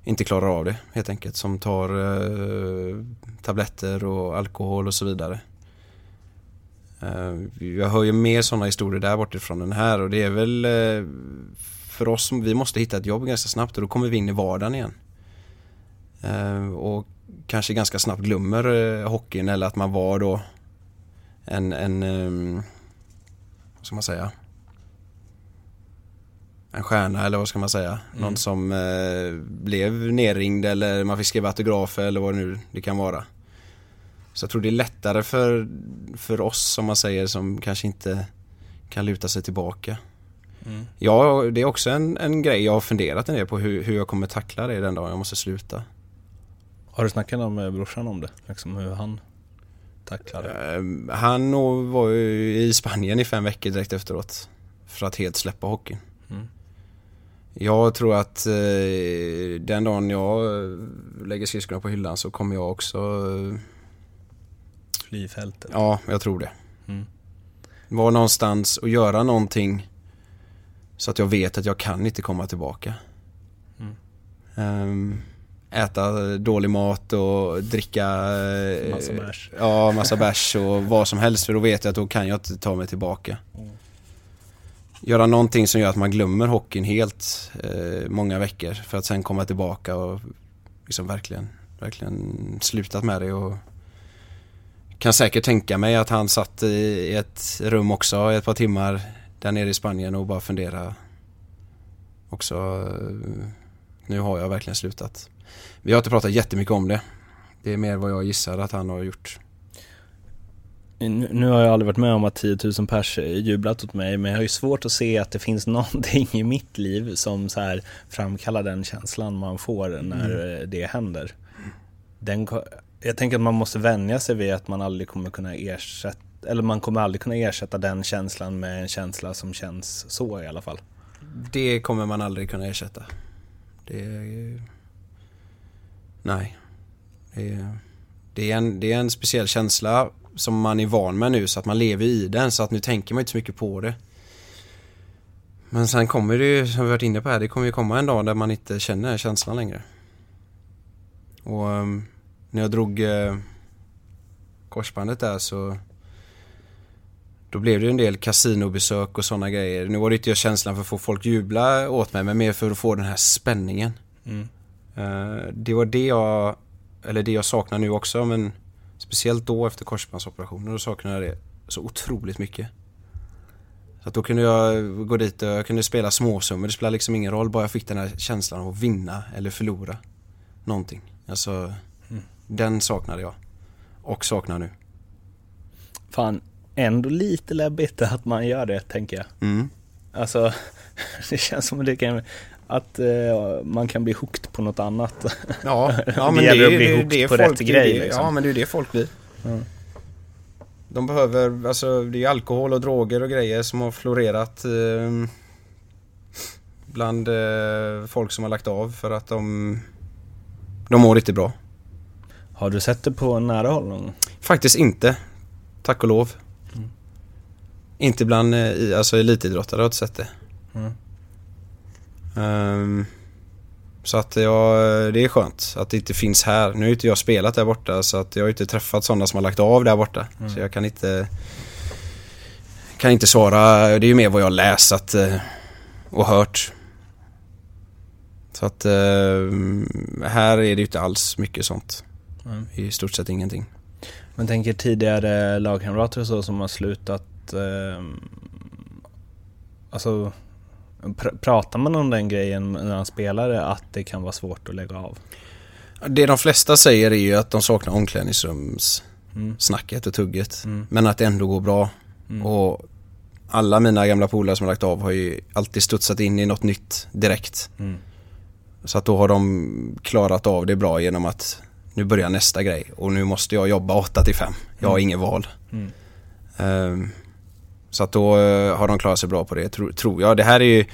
inte klarar av det helt enkelt. Som tar eh, tabletter och alkohol och så vidare. Ehm, jag hör ju mer sådana historier där bortifrån än här och det är väl eh, för oss som vi måste hitta ett jobb ganska snabbt och då kommer vi in i vardagen igen. Ehm, och kanske ganska snabbt glömmer eh, hockeyn eller att man var då en, en vad ska man säga, en stjärna eller vad ska man säga. Mm. Någon som eh, blev nerringd eller man fick skriva autografer eller vad det nu det kan vara. Så jag tror det är lättare för, för oss som man säger som kanske inte kan luta sig tillbaka. Mm. Ja, det är också en, en grej jag har funderat en del på hur, hur jag kommer tackla det den dagen jag måste sluta. Har du snackat med brorsan om det? Liksom hur han tacklar det? Uh, han var ju i Spanien i fem veckor direkt efteråt. För att helt släppa hockeyn. Mm. Jag tror att eh, den dagen jag eh, lägger skridskorna på hyllan så kommer jag också... Eh, Fly fältet? Ja, jag tror det. Mm. Vara någonstans och göra någonting så att jag vet att jag kan inte komma tillbaka. Mm. Um, äta dålig mat och dricka eh, Massa bärs. Ja, massa bärs och vad som helst för då vet jag att då kan jag inte ta mig tillbaka. Mm göra någonting som gör att man glömmer hockeyn helt eh, många veckor för att sen komma tillbaka och liksom verkligen, verkligen slutat med det och kan säkert tänka mig att han satt i ett rum också i ett par timmar där nere i Spanien och bara fundera också. Eh, nu har jag verkligen slutat. Vi har inte pratat jättemycket om det. Det är mer vad jag gissar att han har gjort. Nu har jag aldrig varit med om att 10 000 pers jublat åt mig, men jag har ju svårt att se att det finns någonting i mitt liv som så här framkallar den känslan man får när det händer. Den, jag tänker att man måste vänja sig vid att man aldrig kommer kunna ersätta, eller man kommer aldrig kunna ersätta den känslan med en känsla som känns så i alla fall. Det kommer man aldrig kunna ersätta. Det är... Nej. Det är, det, är en, det är en speciell känsla som man är van med nu så att man lever i den så att nu tänker man inte så mycket på det. Men sen kommer det ju, som vi varit inne på här, det kommer ju komma en dag där man inte känner känslan längre. Och ehm, när jag drog eh, korsbandet där så då blev det ju en del kasinobesök och sådana grejer. Nu var det inte just känslan för att få folk jubla åt mig men mer för att få den här spänningen. Mm. Eh, det var det jag, eller det jag saknar nu också men speciellt då efter korsbandsoperationen då saknade jag det så otroligt mycket. Så att då kunde jag gå dit och jag kunde spela småsummor. Det spelar liksom ingen roll bara jag fick den här känslan av att vinna eller förlora någonting. Alltså Mm. den saknade jag. Och saknar nu. Fan, ändå lite läbbigt att man gör det tänker jag. Mm. Alltså, det känns som att det kan, att eh, man kan bli hooked på något annat. Ja, ja Det men det, att är det, det är på folk, rätt det grej, det- liksom. Ja men det är det folk blir. Mm. De behöver, alltså det är alkohol och droger och grejer som har florerat eh, bland eh, folk som har lagt av för att de, de mår inte bra. Har du sett det på nära håll någon gång? Faktiskt inte, tack och lov. Mm. Inte bland eh, i, alltså elitidrottare har jag inte sett det. Mm. Ehm, så att ja, det är skönt att det inte finns här. Nu har inte jag spelat där borta så att jag har inte träffat sådana som har lagt av där borta. Mm. Så jag kan inte kan inte svara. Det är ju mer vad jag har läst att, eh, och hört. Så att eh, här är det ju inte alls mycket sånt. Mm. I stort sett ingenting. Men tänker tidigare lagkamrater och så som har slutat eh, Alltså pr- Pratar man om den grejen när han spelar att det kan vara svårt att lägga av? Det de flesta säger är ju att de saknar omklädningsrumssnacket Mm. och tugget. Mm. Men att det ändå går bra. Mm. Och alla mina gamla polare som har lagt av har ju alltid studsat in i något nytt direkt. Mm. Så att då har de klarat av det bra genom att nu börjar nästa grej och nu måste jag jobba 8 till 5. Jag har Mm. inget val. Mm. Så att då eh, har de klarat sig bra på det, tror, tror jag. Det här är ju,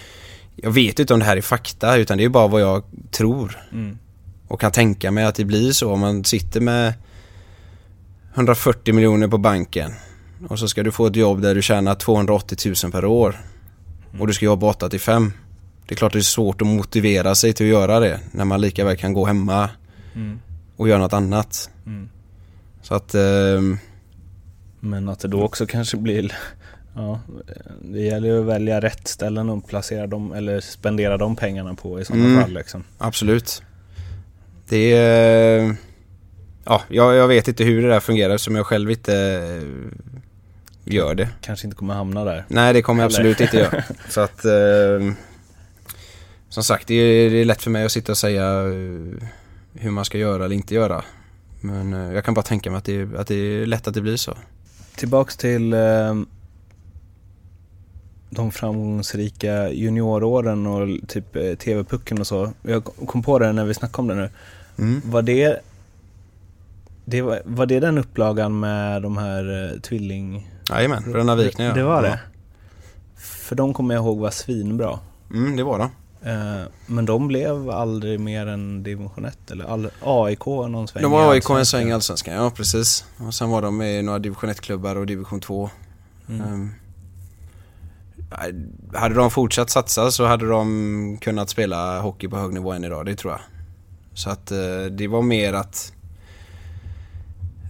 jag vet inte om det här är fakta utan det är bara vad jag tror Mm. och kan tänka mig att det blir så om man sitter med 140 miljoner på banken och så ska du få ett jobb där du tjänar 280 000 per år och du ska jobba 8 till 5. Det är klart det är svårt att motivera sig till att göra det när man lika väl kan gå hemma Mm. och göra något annat. Mm. Så att ehm, Men att det då också kanske blir Ja, det gäller ju att välja rätt ställen och placera dem eller spendera de pengarna på i sådana Mm. fall liksom. absolut. Det är... Ja, jag, jag vet inte hur det där fungerar eftersom jag själv inte eh, gör det. Kanske inte kommer hamna där. Nej, det kommer jag Eller? absolut inte göra. Så att... Eh, som sagt, det är, det är lätt för mig att sitta och säga eh, hur man ska göra eller inte göra. Men eh, jag kan bara tänka mig att det, att det är lätt att det blir så. Tillbaks till eh, de framgångsrika junioråren och typ eh, TV-pucken och så. Jag kom på det när vi snackade om det nu. Mm. Var det, det var, var det den upplagan med de här eh, tvilling... Jajamän, Bröderna Wikner ja. Det var det? För de kommer jag ihåg var svinbra. Mm, det var det. Eh, men de blev aldrig mer än division 1 eller all, AIK någon sväng De var AIK en sväng i Allsvenskan, ja precis. Och sen var de i några division 1-klubbar och division 2. Mm. Ehm, hade de fortsatt satsa så hade de kunnat spela hockey på hög nivå än idag, det tror jag. Så att eh, det var mer att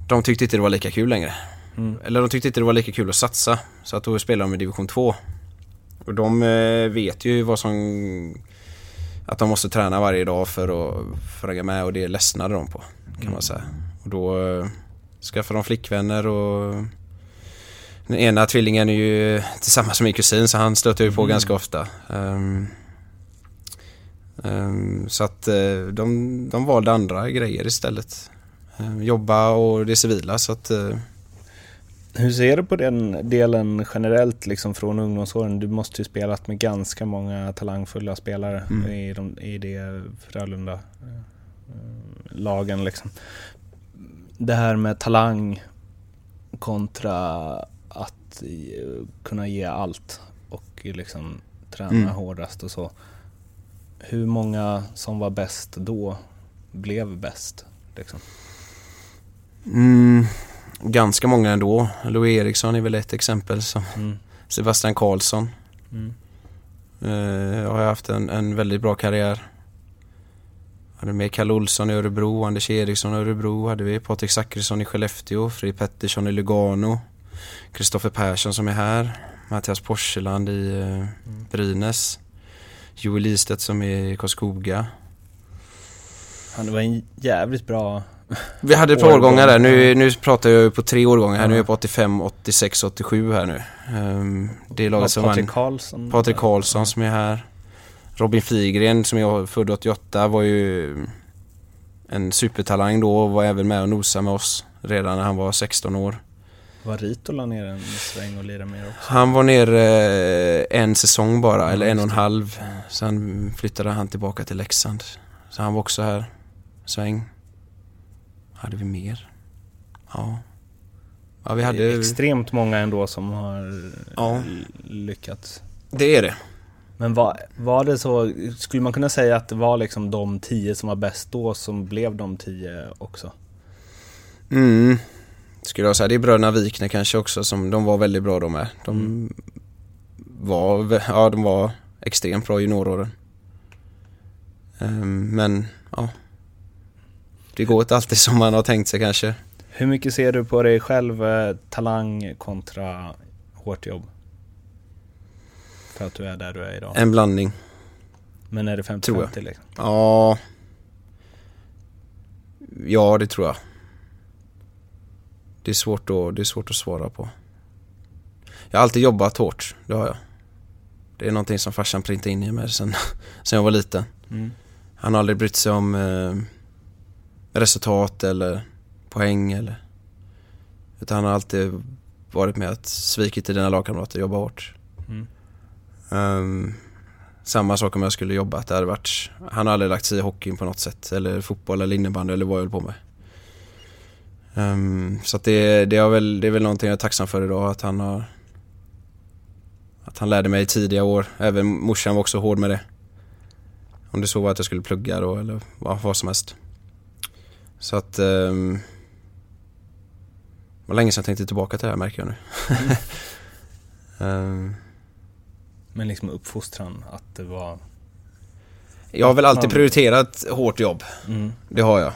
de tyckte inte det var lika kul längre. Mm. Eller de tyckte inte det var lika kul att satsa. Så att då spelade de i division 2. Och de eh, vet ju vad som... Att de måste träna varje dag för att, hänga med och det ledsnade de på. Kan Mm. man säga. Och då eh, skaffar de flickvänner och den ena tvillingen är ju tillsammans med min kusin så han stöter ju på Mm. ganska ofta. Ehm, ehm, så att eh, de, de valde andra grejer istället. Ehm, jobba och det civila så att eh, Hur ser du på den delen generellt liksom från ungdomsåren? Du måste ju spelat med ganska många talangfulla spelare Mm. i, de, i det Frölunda-lagen liksom. Det här med talang kontra att eh, kunna ge allt och liksom träna Mm. hårdast och så. Hur många som var bäst då blev bäst? Liksom? mm, ganska många ändå. Louis Eriksson är väl ett exempel. Som Mm. Sebastian Karlsson Mm. eh, har haft en, en väldigt bra karriär. Hade med Kalle Olsson i Örebro, Anders Eriksson i Örebro hade vi, Patrik Zackrisson i Skellefteå, Fredrik Pettersson i Lugano, Kristoffer Persson som är här, Mattias Porseland i eh, Brynäs, Joel Istedt som är i Karlskoga. Han var en jävligt bra... Vi hade ett par Årgång, årgångar där, nu, nu pratar jag på tre årgångar här, nu är Ja. jag på 85, 86, 87 här nu. Um, det är laget som. Patrik Karlsson. Patrik Karlsson som är här. Robin Figren som jag född 88 var ju en supertalang då och var även med och nosade med oss redan när han var 16 år. Var Ritola ner en sväng och lirade med också? Han var nere eh, en säsong bara, Ja, eller en och en halv. Sen flyttade han tillbaka till Leksand. Så han var också här. Sväng. Hade vi mer? Ja. Ja, vi Det är hade... extremt många ändå som har Ja. l- lyckats. Det är det. Men var, var det så, skulle man kunna säga att det var liksom de tio som var bäst då som blev de tio också? Mm. Skulle jag säga. Det är bröderna Wikner kanske också som, de var väldigt bra de med. De Mm. var, ja de var extremt bra i junioråren. Ehm, men, ja. Det går inte alltid som man har tänkt sig kanske. Hur mycket ser du på dig själv, eh, talang kontra hårt jobb? För att du är där du är idag. En blandning. Men är det tror jag. 50-50 liksom? Ja. Ja, det tror jag. Det är svårt att, det är svårt att svara på. Jag har alltid jobbat hårt, det har jag. Det är någonting som farsan printade in i mig sen, sen jag var liten. Mm. Han har aldrig brytt sig om eh, resultat eller poäng eller... Utan han har alltid varit med att svikit till dina lagkamrater, jobba hårt. Mm. Ehm, samma sak om jag skulle jobba, att det hade varit... Han har aldrig lagt sig i hockeyn på något sätt, eller fotboll eller innebandy eller vad jag höll på med. Ehm, så att det, det, är väl, det är väl någonting jag är tacksam för idag, att han har... Att han lärde mig i tidiga år. Även morsan var också hård med det. Om det så var att jag skulle plugga då eller vad, vad som helst. Så att... Um, det var länge sedan jag tänkte tillbaka till det här märker jag nu. Ehm, Men liksom uppfostran, att det var... jag har väl alltid prioriterat hårt jobb. Mm. Det har jag.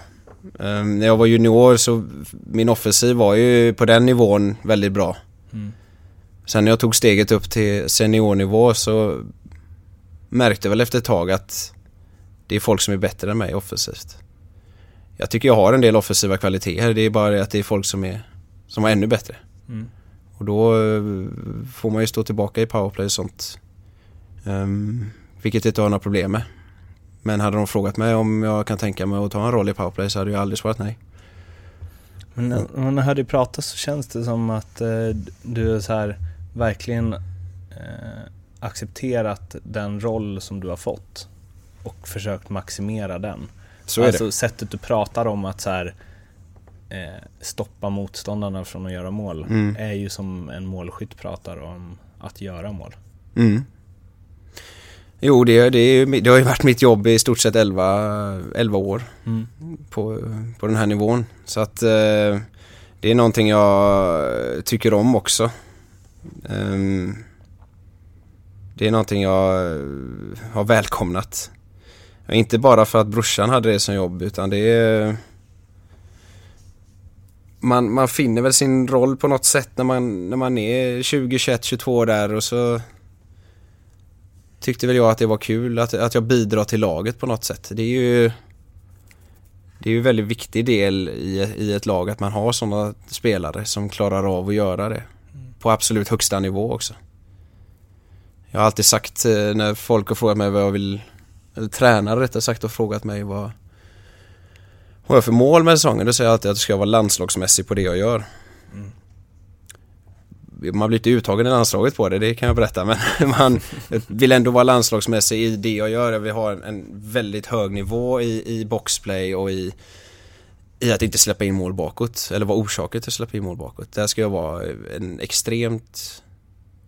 Ehm, när jag var junior så min offensiv var ju på den nivån väldigt bra. Mm. Sen när jag tog steget upp till seniornivå så märkte jag väl efter ett tag att det är folk som är bättre än mig offensivt. Jag tycker jag har en del offensiva kvaliteter, det är bara det att det är folk som är som är ännu bättre. Mm. Och då eh, får man ju stå tillbaka i powerplay och sånt. Um, vilket jag inte har några problem med. Men hade de frågat mig om jag kan tänka mig att ta en roll i powerplay så hade jag aldrig svarat nej. Men när man hör dig prata så känns det som att eh, du är så här verkligen eh, accepterat den roll som du har fått och försökt maximera den. Så är alltså det. sättet du pratar om att så här, eh, stoppa motståndarna från att göra mål Mm. är ju som en målskytt pratar om att göra mål. Mm. Jo, det, det, det har ju varit mitt jobb i stort sett 11, 11 år Mm. på, på den här nivån. Så att eh, det är någonting jag tycker om också. Ehm, det är någonting jag eh, har välkomnat. Inte bara för att brorsan hade det som jobb utan det är... Man, man finner väl sin roll på något sätt när man, när man är 20, 21, 22 där och så... tyckte väl jag att det var kul att, att jag bidrar till laget på något sätt. Det är ju det är ju en väldigt viktig del i, i ett lag att man har sådana spelare som klarar av att göra det. På absolut högsta nivå också. Jag har alltid sagt eh, när folk har frågat mig vad jag vill, eller tränare rättare sagt har frågat mig vad, vad jag för mål med säsongen. Då säger jag alltid att jag ska vara landslagsmässig på det jag gör. Mm. Man blir inte uttagen i landslaget på det, det kan jag berätta. Men man vill ändå vara landslagsmässig i det jag gör. Vi har en, väldigt hög nivå i, i boxplay och i, i att inte släppa in mål bakåt. Eller vara orsaken till att släppa in mål bakåt. Där ska jag vara en extremt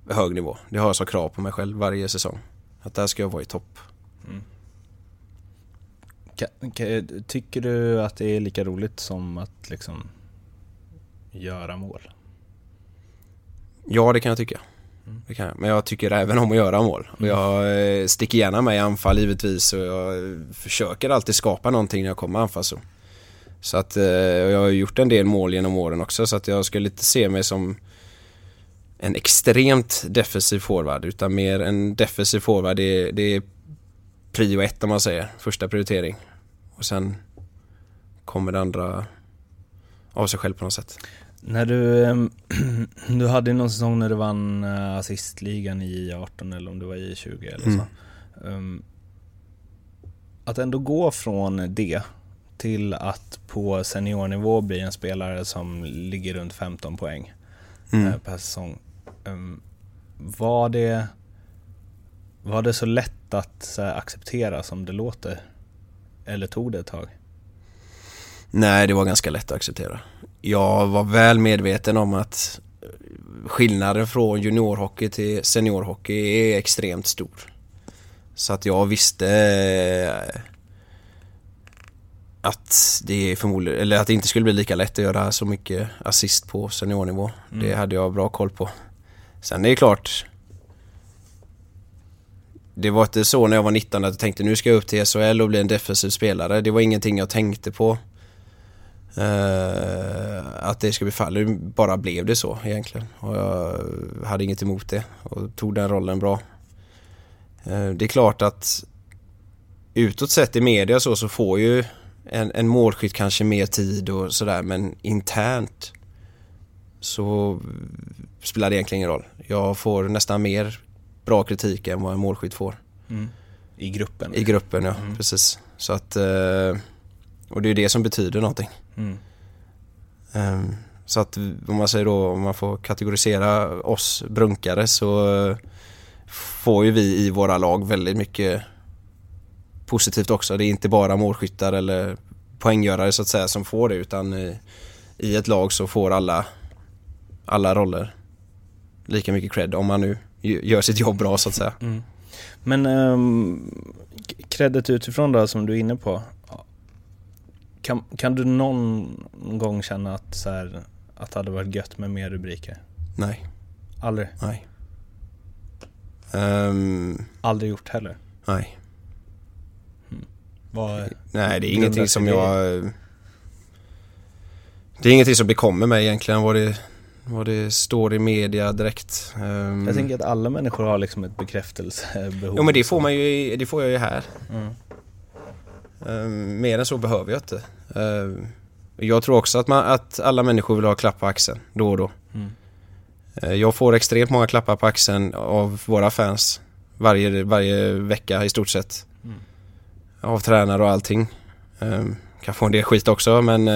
hög nivå. Det har jag som krav på mig själv varje säsong. Att där ska jag vara i topp. Mm. Tycker du att det är lika roligt som att liksom göra mål? Ja, det kan jag tycka. Mm. Det kan jag. Men jag tycker även om att göra mål. Och jag eh, sticker gärna med i anfall givetvis och jag försöker alltid skapa någonting när jag kommer anfall så. Så att eh, jag har gjort en del mål genom åren också så att jag skulle inte se mig som en extremt defensiv forward utan mer en defensiv forward. Det, det är prio ett om man säger, första prioritering. Och sen kommer det andra av sig själv på något sätt. När du, ehm, du hade någon säsong när du vann eh, assistligan i 18 eller om det var i 20 eller mm. så. Um, att ändå gå från det till att på seniornivå bli en spelare som ligger runt 15 poäng mm. Eh, per säsong. Um, var, det, var det så lätt att acceptera som det låter? Eller tog det ett tag? Nej, det var ganska lätt att acceptera. Jag var väl medveten om att skillnaden från juniorhockey till seniorhockey är extremt stor. Så att jag visste eh, att det förmodligen, eller att det inte skulle bli lika lätt att göra så mycket assist på seniornivå. Mm. Det hade jag bra koll på. Sen är det klart Det var inte så när jag var 19 att jag tänkte nu ska jag upp till SHL och bli en defensiv spelare. Det var ingenting jag tänkte på. Uh, att det skulle bli fallet. Bara blev det så egentligen. Och jag hade inget emot det och tog den rollen bra. Uh, det är klart att utåt sett i media så, så får ju en, en målskytt kanske mer tid och sådär men internt så spelar det egentligen ingen roll. Jag får nästan mer bra kritik än vad en målskytt får. Mm. I gruppen? I gruppen ja, mm. precis. Så att, eh, och det är det som betyder någonting. Mm. Um, så att om man säger då, om man får kategorisera oss brunkare så uh, får ju vi i våra lag väldigt mycket positivt också. Det är inte bara målskyttar eller poänggörare så att säga som får det utan i, i ett lag så får alla, alla roller lika mycket cred om man nu gör sitt jobb bra så att säga. Mm. Men um, credit utifrån då som du är inne på. Kan, kan du någon gång känna att, så här, att det hade varit gött med mer rubriker? Nej. Aldrig? Nej. Um, Aldrig gjort heller? Nej. Hmm. Vad, nej, det är ingenting som jag... Det är ingenting som bekommer mig egentligen vad det, vad det står i media direkt. Um, jag tänker att alla människor har liksom ett bekräftelsebehov. Jo men det får man ju, det får jag ju här. Mm. Um, mer än så behöver jag inte. Uh, jag tror också att, man, att alla människor vill ha klapp på axeln då och då. Mm. Uh, jag får extremt många klappar på axeln av våra fans varje, varje vecka i stort sett. Mm. Av tränare och allting. Kan få en del skit också men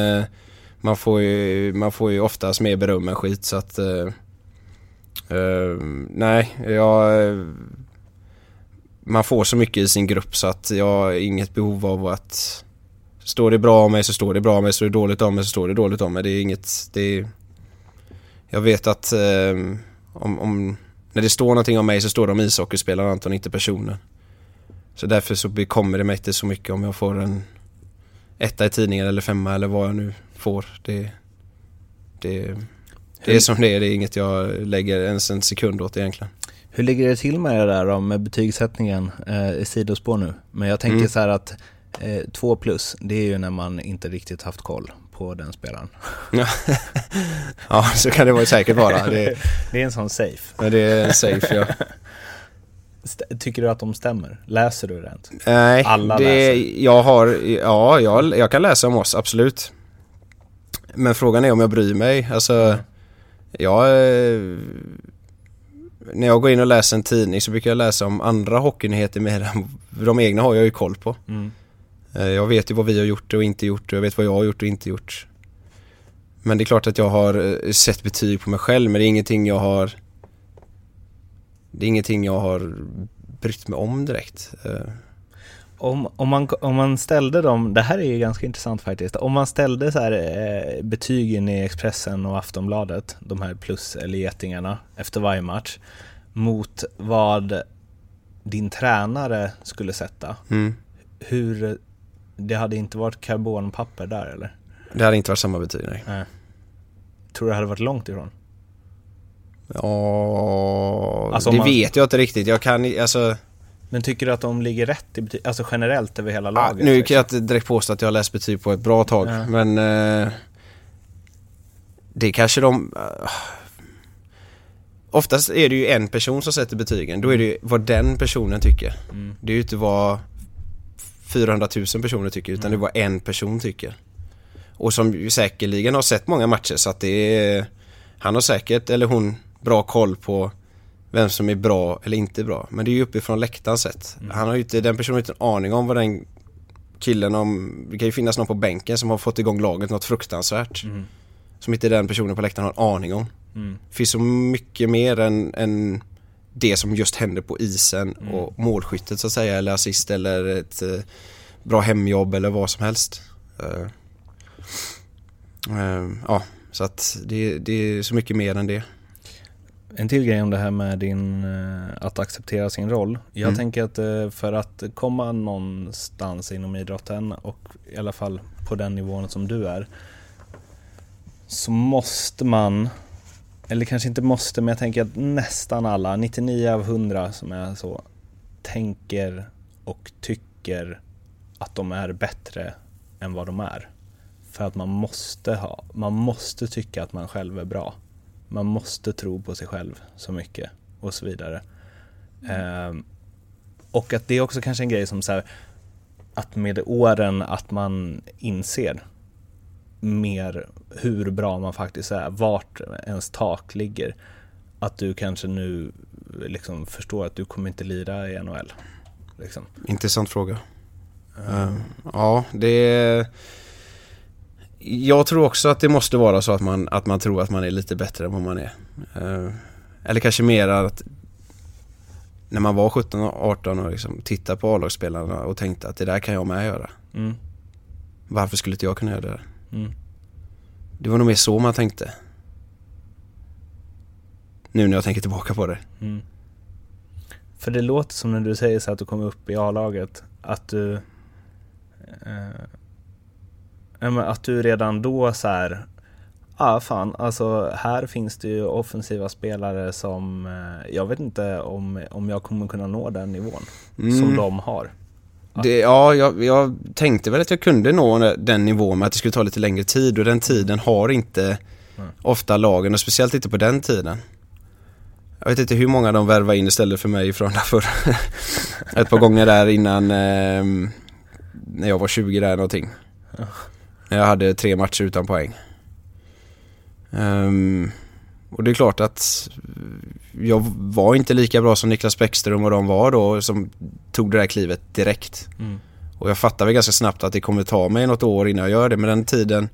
man, får ju, man får ju oftast mer beröm än skit så att nej, jag man får så mycket i sin grupp så att jag har inget behov av att Står det bra om mig så står det bra om mig, står det dåligt om mig så står det dåligt om mig. Det är inget, det är, Jag vet att eh, om, om, när det står någonting om mig så står det om ishockeyspelaren Anton, inte personen. Så därför så bekommer det mig inte så mycket om jag får en etta i tidningen eller femma eller vad jag nu får. Det, det, det är som det är, det är inget jag lägger ens en sekund åt egentligen. Hur ligger det till med det där med betygssättningen? Eh, sidospår nu. Men jag tänker mm. så här att eh, två plus, det är ju när man inte riktigt haft koll på den spelaren. ja, så kan det säkert vara. Det, det är en sån safe. Ja, det är en safe ja. tycker du att de stämmer? Läser du rent? Nej, Alla det, läser. jag har, ja, jag, jag kan läsa om oss, absolut. Men frågan är om jag bryr mig. Alltså, jag... eh, När jag går in och läser en tidning så brukar jag läsa om andra hockeynyheter mer än de egna har jag ju koll på. Mm. Eh, Jag vet ju vad vi har gjort och inte gjort och jag vet vad jag har gjort och inte gjort. Men det är klart att jag har eh, sett betyg på mig själv men det är ingenting jag har Det är ingenting jag har brytt mig om direkt. Om, om, man, om man ställde dem, det här är ju ganska intressant faktiskt, om man ställde så här, eh, betygen i Expressen och Aftonbladet, de här plus eller getingarna efter varje match, mot vad din tränare skulle sätta, Mm. hur, det hade inte varit karbonpapper där eller? Det hade inte varit samma betyg nej. Nej. Tror du det hade varit långt ifrån? Ja, Alltså, det man- vet jag inte riktigt. Jag kan alltså, Men tycker du att de ligger rätt i betyg, alltså generellt över hela ja, laget? nu liksom? kan jag inte direkt påstå att jag har läst betyg på ett bra tag Ja. men eh, Det kanske de eh, Oftast är det ju en person som sätter betygen. Då är det ju vad den personen tycker. Mm. Det är ju inte vad 400 000 personer tycker utan Mm. det är vad en person tycker. Och som ju säkerligen har sett många matcher så att det är Han har säkert, eller hon, bra koll på vem som är bra eller inte bra. Men det är ju uppifrån läktaren sett. Mm. Han har ju inte, den personen har inte en aning om vad den killen om, det kan ju finnas någon på bänken som har fått igång laget något fruktansvärt. Mm. Som inte den personen på läktaren har en aning om. Mm. Det finns så mycket mer än, än det som just händer på isen Mm. och målskyttet så att säga eller assist eller ett eh, bra hemjobb eller vad som helst. Eh, eh, ja, så att det, det är så mycket mer än det. En till grej om det här med din, eh, att acceptera sin roll. Jag Mm. tänker att eh, för att komma någonstans inom idrotten och i alla fall på den nivån som du är så måste man, eller kanske inte måste, men jag tänker att nästan alla, 99 av 100 som är så, tänker och tycker att de är bättre än vad de är. För att man måste ha, man måste tycka att man själv är bra. Man måste tro på sig själv så mycket och så vidare. Ehm, och att det är också kanske en grej som så här, att med åren att man inser mer hur bra man faktiskt är, vart ens tak ligger. Att du kanske nu liksom förstår att du kommer inte lira i NHL. Liksom. Intressant fråga. Eh, ja, det är... Jag tror också att det måste vara så att man, att man tror att man är lite bättre än vad man är. Eh, eller kanske mer att när man var 17 och 18 och liksom tittade på A-lagsspelarna och tänkte att det där kan jag med göra. Mm. Varför skulle inte jag kunna göra det? där? Mm. Det var nog mer så man tänkte. Nu när jag tänker tillbaka på det. Mm. För det låter som när du säger så att du kom upp i A-laget, att du... Eh, att du redan då så här... Ja, ah, fan, alltså här finns det ju offensiva spelare som... Eh, jag vet inte om, om jag kommer kunna nå den nivån som Mm. de har. Det, ja, jag, jag tänkte väl att jag kunde nå den nivån men att det skulle ta lite längre tid och den tiden har inte Mm. ofta lagen och speciellt inte på den tiden. Jag vet inte hur många de värvar in istället för mig från därför. Ett par gånger där innan ehm, när jag var 20 där någonting. Jag hade tre matcher utan poäng. Ehm, och det är klart att jag var inte lika bra som Niklas Bäckström och de var då som tog det där klivet direkt. Mm. Och jag fattar väl ganska snabbt att det kommer ta mig något år innan jag gör det. Men den tiden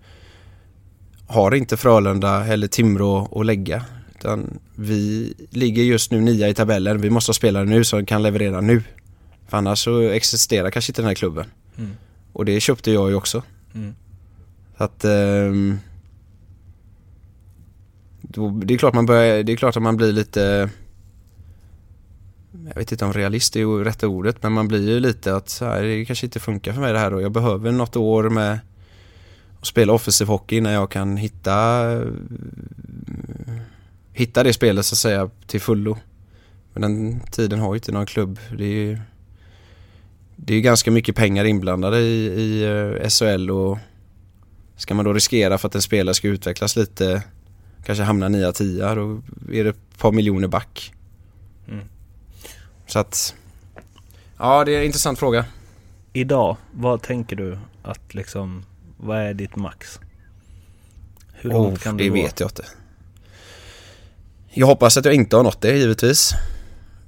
har inte Frölunda eller Timrå att lägga. Utan vi ligger just nu nia i tabellen. Vi måste ha spelare nu som kan leverera nu. För annars så existerar kanske inte den här klubben. Mm. Och det köpte jag ju också. Mm. Så att Eh, då, det, är klart man börjar, det är klart att man blir lite Jag vet inte om realist är rätta ordet men man blir ju lite att så här, det kanske inte funkar för mig det här då. jag behöver något år med att spela offensiv hockey innan jag kan hitta Hitta det spelet så att säga till fullo. Men den tiden har ju inte någon klubb. Det är ju Det är ju ganska mycket pengar inblandade i, i eh, SHL och Ska man då riskera för att en spelare ska utvecklas lite Kanske hamna 9-10 då är det ett par miljoner back. Så att, ja det är en intressant fråga. Idag, vad tänker du att liksom, vad är ditt max? Hur långt Oh, kan det du gå? vet jag inte. Jag hoppas att jag inte har nått det givetvis.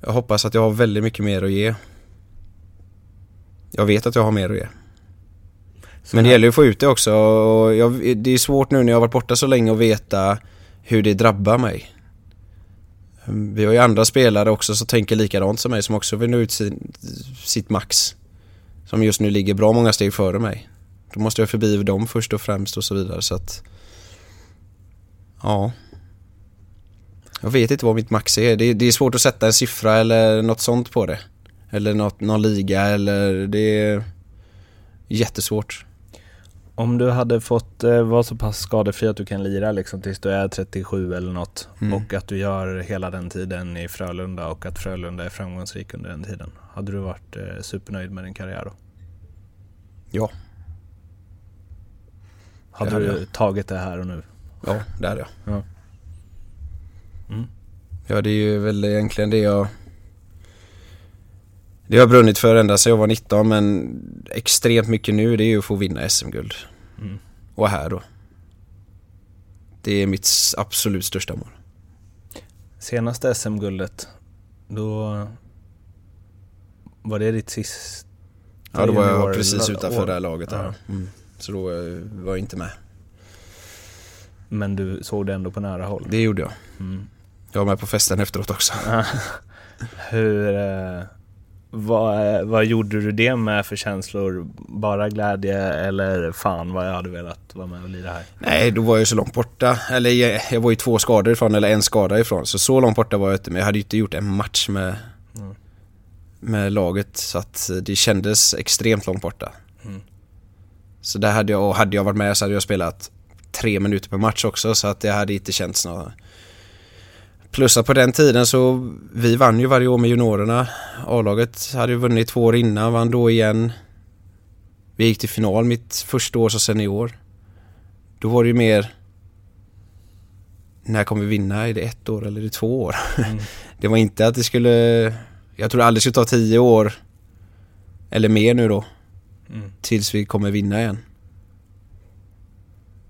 Jag hoppas att jag har väldigt mycket mer att ge. Jag vet att jag har mer att ge. Så Men det gäller ju att få ut det också och jag, det är svårt nu när jag har varit borta så länge att veta hur det drabbar mig. Vi har ju andra spelare också som tänker likadant som mig som också vill nå ut sin, sitt max. Som just nu ligger bra många steg före mig. Då måste jag förbi dem först och främst och så vidare så att Ja Jag vet inte vad mitt max är. Det, det är svårt att sätta en siffra eller något sånt på det. Eller något, någon liga eller det är jättesvårt. Om du hade fått eh, vara så pass skadefri att du kan lira liksom tills du är 37 eller något Mm. och att du gör hela den tiden i Frölunda och att Frölunda är framgångsrik under den tiden. Hade du varit eh, supernöjd med din karriär då? Ja. Hade Det du tagit det här och nu? Ja, det hade jag. Ja. Mm. Ja, det är ju väl egentligen det jag Det har brunnit för ända sedan jag var 19 men extremt mycket nu det är ju att få vinna SM-guld. Mm. Och här då. Det är mitt absolut största mål. Senaste SM-guldet, då var det ditt sista Ja, då var jag precis utanför år. det här laget. Ja. Mm. Så då eh, var jag inte med. Men du såg det ändå på nära håll? Det gjorde jag. Mm. Jag var med på festen efteråt också. Hur, eh, vad, vad gjorde du det med för känslor? Bara glädje eller fan vad jag hade velat vara med och lira här? Nej, då var jag så långt borta. Eller jag, jag var ju två skador ifrån, eller en skada ifrån. Så så långt borta var jag inte. Men jag hade ju inte gjort en match med, Mm. med laget. Så att det kändes extremt långt borta. Mm. Så där hade jag, och hade jag varit med så hade jag spelat tre minuter per match också. Så att det hade inte känts något. Plus att på den tiden så, vi vann ju varje år med juniorerna. A-laget hade ju vunnit två år innan, vann då igen. Vi gick till final mitt första år som senior. Då var det ju mer När kommer vi vinna? Är det ett år eller är det två år? Mm. Det var inte att det skulle Jag tror aldrig det skulle ta tio år Eller mer nu då Mm. Tills vi kommer vinna igen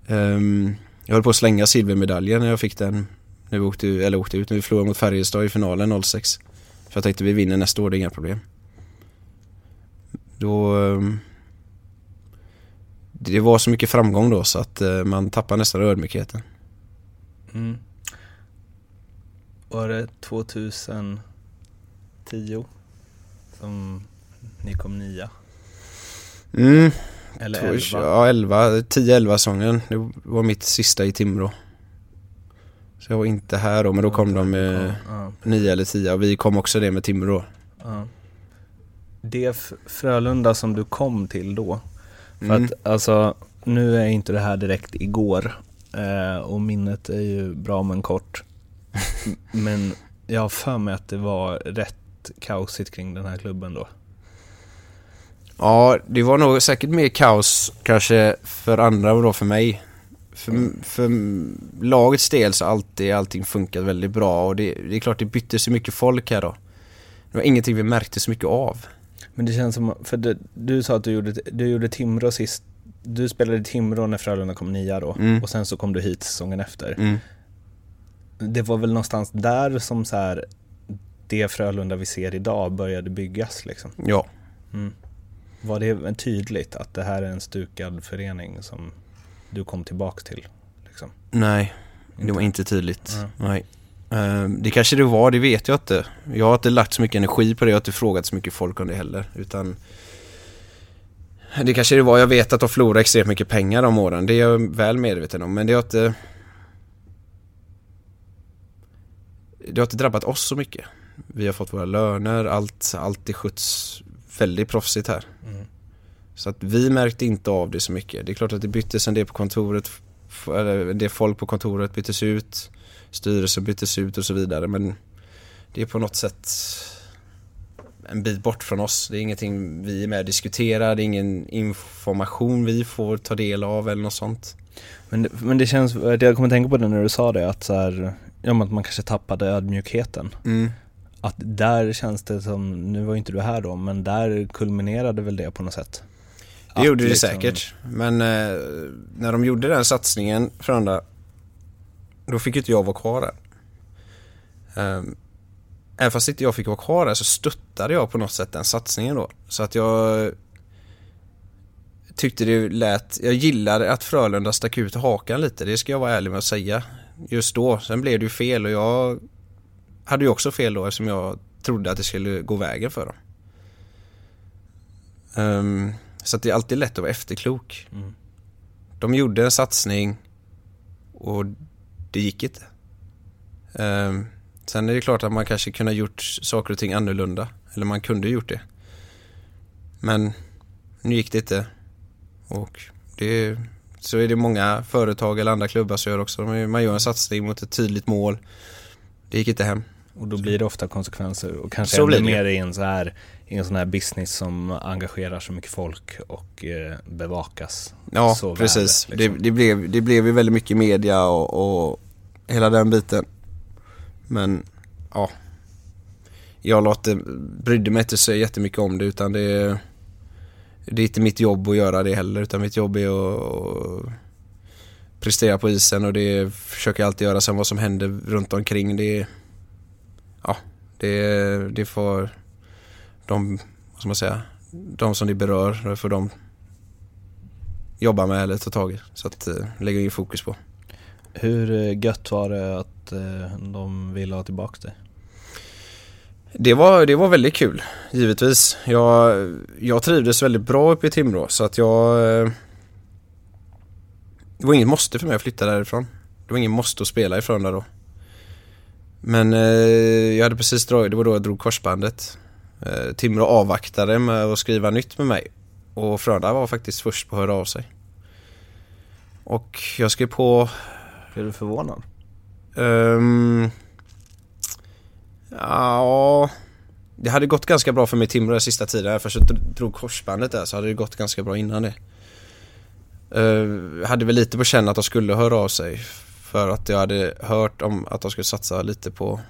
Ehm, Jag höll på att slänga silvermedaljen när jag fick den När vi åkte, eller åkte ut, när vi förlorade mot Färjestad i finalen 06 För jag tänkte vi vinner nästa år, det är inga problem Då ehm, Det var så mycket framgång då så att eh, man tappar nästan ödmjukheten Mm. Var det 2010 som ni kom nia? mm, Eller Två- 11? Ja, 11, 10-11 säsongen. Det var mitt sista i Timrå. Så jag var inte här då, men då kom de med Ja, 9 eller 10 och vi kom också det med Timrå. ja. Det Frölunda som du kom till då, för Mm. att alltså nu är inte det här direkt igår eh, och minnet är ju bra men kort. Men jag har för mig att det var rätt kaosigt kring den här klubben då. Ja, det var nog säkert mer kaos kanske för andra och då för mig. För, för lagets del så har alltid allting funkat väldigt bra och det, det är klart det bytte så mycket folk här då. Det var ingenting vi märkte så mycket av. Men det känns som, för det, du sa att du gjorde, du gjorde Timrå sist, du spelade i Timrå när Frölunda kom nia då Mm. och sen så kom du hit säsongen efter. Mm. Det var väl någonstans där som så här, det Frölunda vi ser idag började byggas liksom. Ja. Mm. Var det tydligt att det här är en stukad förening som du kom tillbaks till? Liksom? Nej, det var inte tydligt. Ja. Nej. Ehm, Det kanske det var, det vet jag inte. Jag har inte lagt så mycket energi på det, jag har inte frågat så mycket folk om det heller. Utan det kanske det var, jag vet att de förlorade extremt mycket pengar de åren. Det är jag väl medveten om. Men det har inte... Det har inte drabbat oss så mycket. Vi har fått våra löner, allt, allt är sköts väldigt proffsigt här. Mm. Så att vi märkte inte av det så mycket. Det är klart att det byttes en del på kontoret, eller en del folk på kontoret byttes ut, styrelsen byttes ut och så vidare. Men det är på något sätt en bit bort från oss. Det är ingenting vi är med och diskuterar, det är ingen information vi får ta del av eller något sånt. Men, det- men det känns, jag kommer tänka på det när du sa det, att, så här, ja, att man kanske tappade ödmjukheten. Mm. att där känns det som, nu var inte du här då, men där kulminerade väl det på något sätt? Det gjorde det liksom- säkert. Men eh, när de gjorde den satsningen för andra, då fick inte jag vara kvar där. Um, även fast inte jag fick vara kvar där så stöttade jag på något sätt den satsningen då. Så att jag tyckte det lät, jag gillade att Frölunda stack ut hakan lite, det ska jag vara ärlig med att säga. Just då, sen blev det ju fel och jag hade ju också fel då eftersom jag trodde att det skulle gå vägen för dem. Ehm, så att det är alltid lätt att vara efterklok. Mm. De gjorde en satsning och det gick inte. Ehm, sen är det klart att man kanske kunde ha gjort saker och ting annorlunda. Eller man kunde gjort det. Men nu gick det inte. Och det, så är det många företag eller andra klubbar som gör också. Man gör en satsning mot ett tydligt mål. Det gick inte hem. Och då blir det ofta konsekvenser och kanske Så ännu blir det. mer i en, så här, i en sån här business som engagerar så mycket folk och eh, bevakas Ja, så väl, precis. liksom. det, det, blev, det blev ju väldigt mycket media och, och hela den biten. Men, ja. Jag låter, brydde mig inte så jättemycket om det utan det, det är inte mitt jobb att göra det heller utan mitt jobb är att, att prestera på isen och det försöker jag alltid göra. Sen vad som händer runt omkring det, ja, det, det får de, vad ska man säga, de som det berör, det får de jobba med eller ta tag i. Så att eh, lägga in fokus på. Hur eh, gött var det att eh, de ville ha tillbaka dig? Det var, det var väldigt kul, givetvis. Jag, jag trivdes väldigt bra uppe i Timrå så att jag... Det var inget måste för mig att flytta därifrån. Det var ingen måste att spela ifrån där då. Men eh, jag hade precis dragit, det var då jag drog korsbandet. Eh, Timrå avvaktade med att skriva nytt med mig. Och Frölunda var faktiskt först på att höra av sig. Och jag skrev på Blev du förvånad? Ehm, ja, det hade gått ganska bra för mig i Timrå den sista tiden. Även fast jag dr- drog korsbandet där så hade det gått ganska bra innan det. Uh, hade väl lite på känn att de skulle höra av sig. För att jag hade hört om att de skulle satsa lite på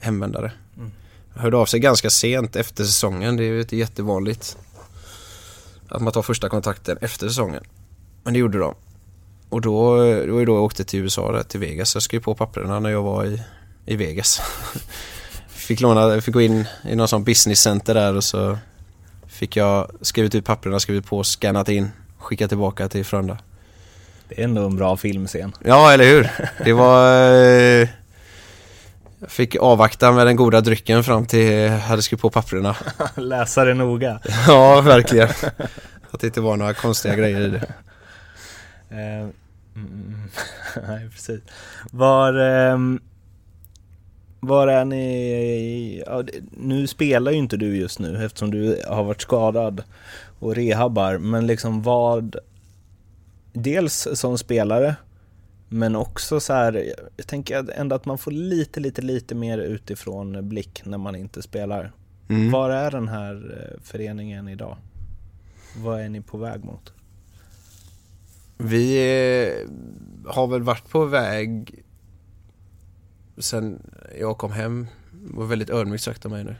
hemvändare. Mm. Hörde av sig ganska sent efter säsongen. Det är ju inte jättevanligt. Att man tar första kontakten efter säsongen. Men det gjorde de. Och då, det var ju då jag åkte till USA, där, till Vegas. Jag skrev på papperna när jag var i, i Vegas. fick, låna, fick gå in i någon sån business center där och så fick jag skrivit ut papperna, skrivit på, scannat in, skickat tillbaka till Frölunda. Det är ändå en bra filmscen. Ja, eller hur? Det var... Eh, jag fick avvakta med den goda drycken fram till jag hade skrivit på papperna. Läsa det noga. Ja, verkligen. Att det inte var några konstiga grejer i det. Eh, mm, Nej, precis. Var, ehm, var är ni... Ja, nu spelar ju inte du just nu eftersom du har varit skadad och rehabbar, men liksom vad... Dels som spelare, men också så här, jag tänker ändå att man får lite, lite, lite mer utifrån blick när man inte spelar. Mm. Var är den här eh, föreningen idag? Vad är ni på väg mot? Vi eh, har väl varit på väg sen jag kom hem. Det var väldigt ödmjukt sagt av mig nu.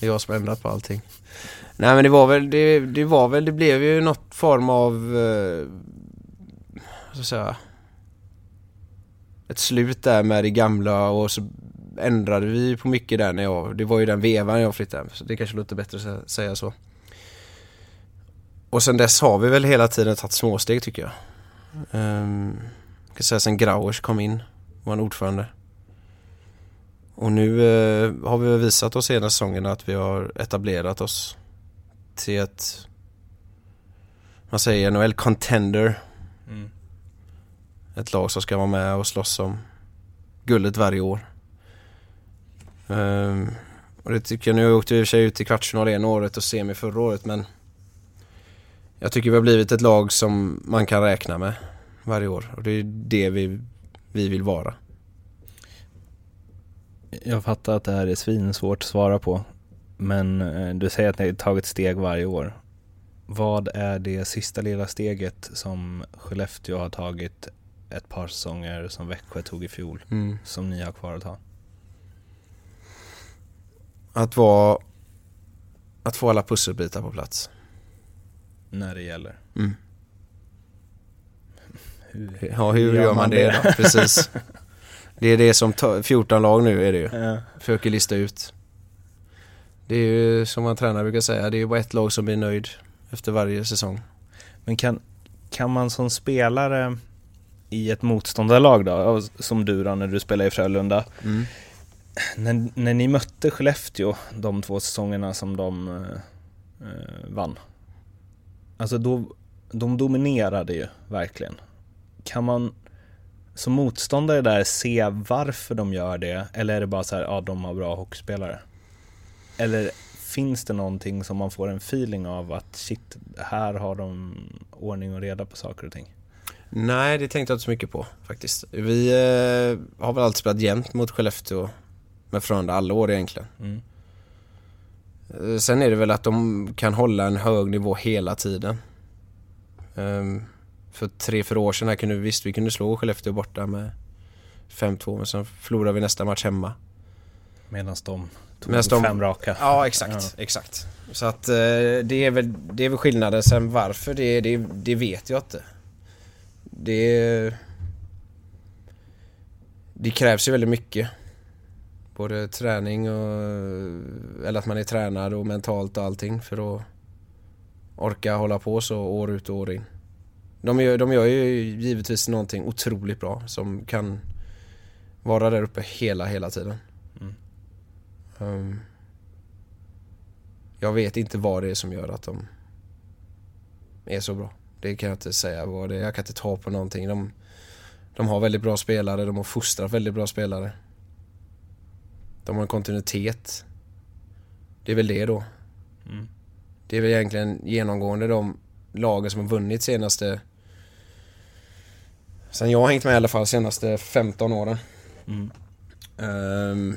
Det är jag som har ändrat på allting. Nej men det var väl, det, det var väl, det blev ju något form av, eh, vad ska jag säga, ett slut där med det gamla och så ändrade vi på mycket där när jag, det var ju den vevan jag flyttade hem, så det kanske låter bättre att säga så. Och sen dess har vi väl hela tiden tagit småsteg tycker jag. Um, jag kan säga sen Grauers kom in, var en ordförande. Och nu uh, har vi visat oss hela säsongen att vi har etablerat oss till ett, man säger NHL contender. Mm. Ett lag som ska vara med och slåss om guldet varje år. Ehm, och det tycker jag, nu åkte vi i och för sig ut i kvartsfinal ena året och semi förra året men jag tycker vi har blivit ett lag som man kan räkna med varje år och det är det vi, vi vill vara. Jag fattar att det här är svinsvårt att svara på. Men eh, du säger att ni har tagit steg varje år. Vad är det sista lilla steget som Skellefteå har tagit ett par säsonger som Växjö tog i fjol, Mm. som ni har kvar att ta? Att vara Att få alla pusselbitar på plats. När det gäller. Mm. Hur, Ja, hur gör man det då? Precis. Det är det som tar, 14 lag nu är det ju. Ja. Försöker lista ut. Det är ju som man tränare brukar säga, det är ju bara ett lag som blir nöjd efter varje säsong. Men kan, kan man som spelare i ett motståndarlag då, som du då när du spelade i Frölunda, Mm. när, när ni mötte Skellefteå de två säsongerna som de eh, eh, vann. Alltså då, de dominerade ju verkligen. Kan man som motståndare där se varför de gör det? Eller är det bara så här, ja de har bra hockeyspelare? Eller finns det någonting som man får en feeling av att shit, här har de ordning och reda på saker och ting? Nej, det tänkte jag inte så mycket på faktiskt. Vi eh, har väl alltid spelat jämnt mot Skellefteå med Frölunda alla år egentligen. Mm. Eh, Sen är det väl att de kan hålla en hög nivå hela tiden. Ehm, för tre, fyra år sedan här kunde vi, visst vi kunde slå Skellefteå borta med 5-2 men sen förlorade vi nästa match hemma. Medan de tog Medans de- fem raka. Ja, exakt. exakt. Så att eh, det, är väl, det är väl skillnaden. Sen varför det, det, det vet jag inte. Det, det krävs ju väldigt mycket. Både träning och... Eller att man är tränad och mentalt och allting för att orka hålla på så år ut och år in. De gör, de gör ju givetvis någonting otroligt bra som kan vara där uppe hela, hela tiden. Ehm, jag vet inte vad det är som gör att de är så bra. Det kan jag inte säga vad det är. Jag kan inte ta på någonting. De, de har väldigt bra spelare, de har fostrat väldigt bra spelare. De har en kontinuitet. Det är väl det då. Mm. Det är väl egentligen genomgående de lagen som har vunnit senaste... Sen jag har hängt med i alla fall senaste 15 åren. Mm. Um,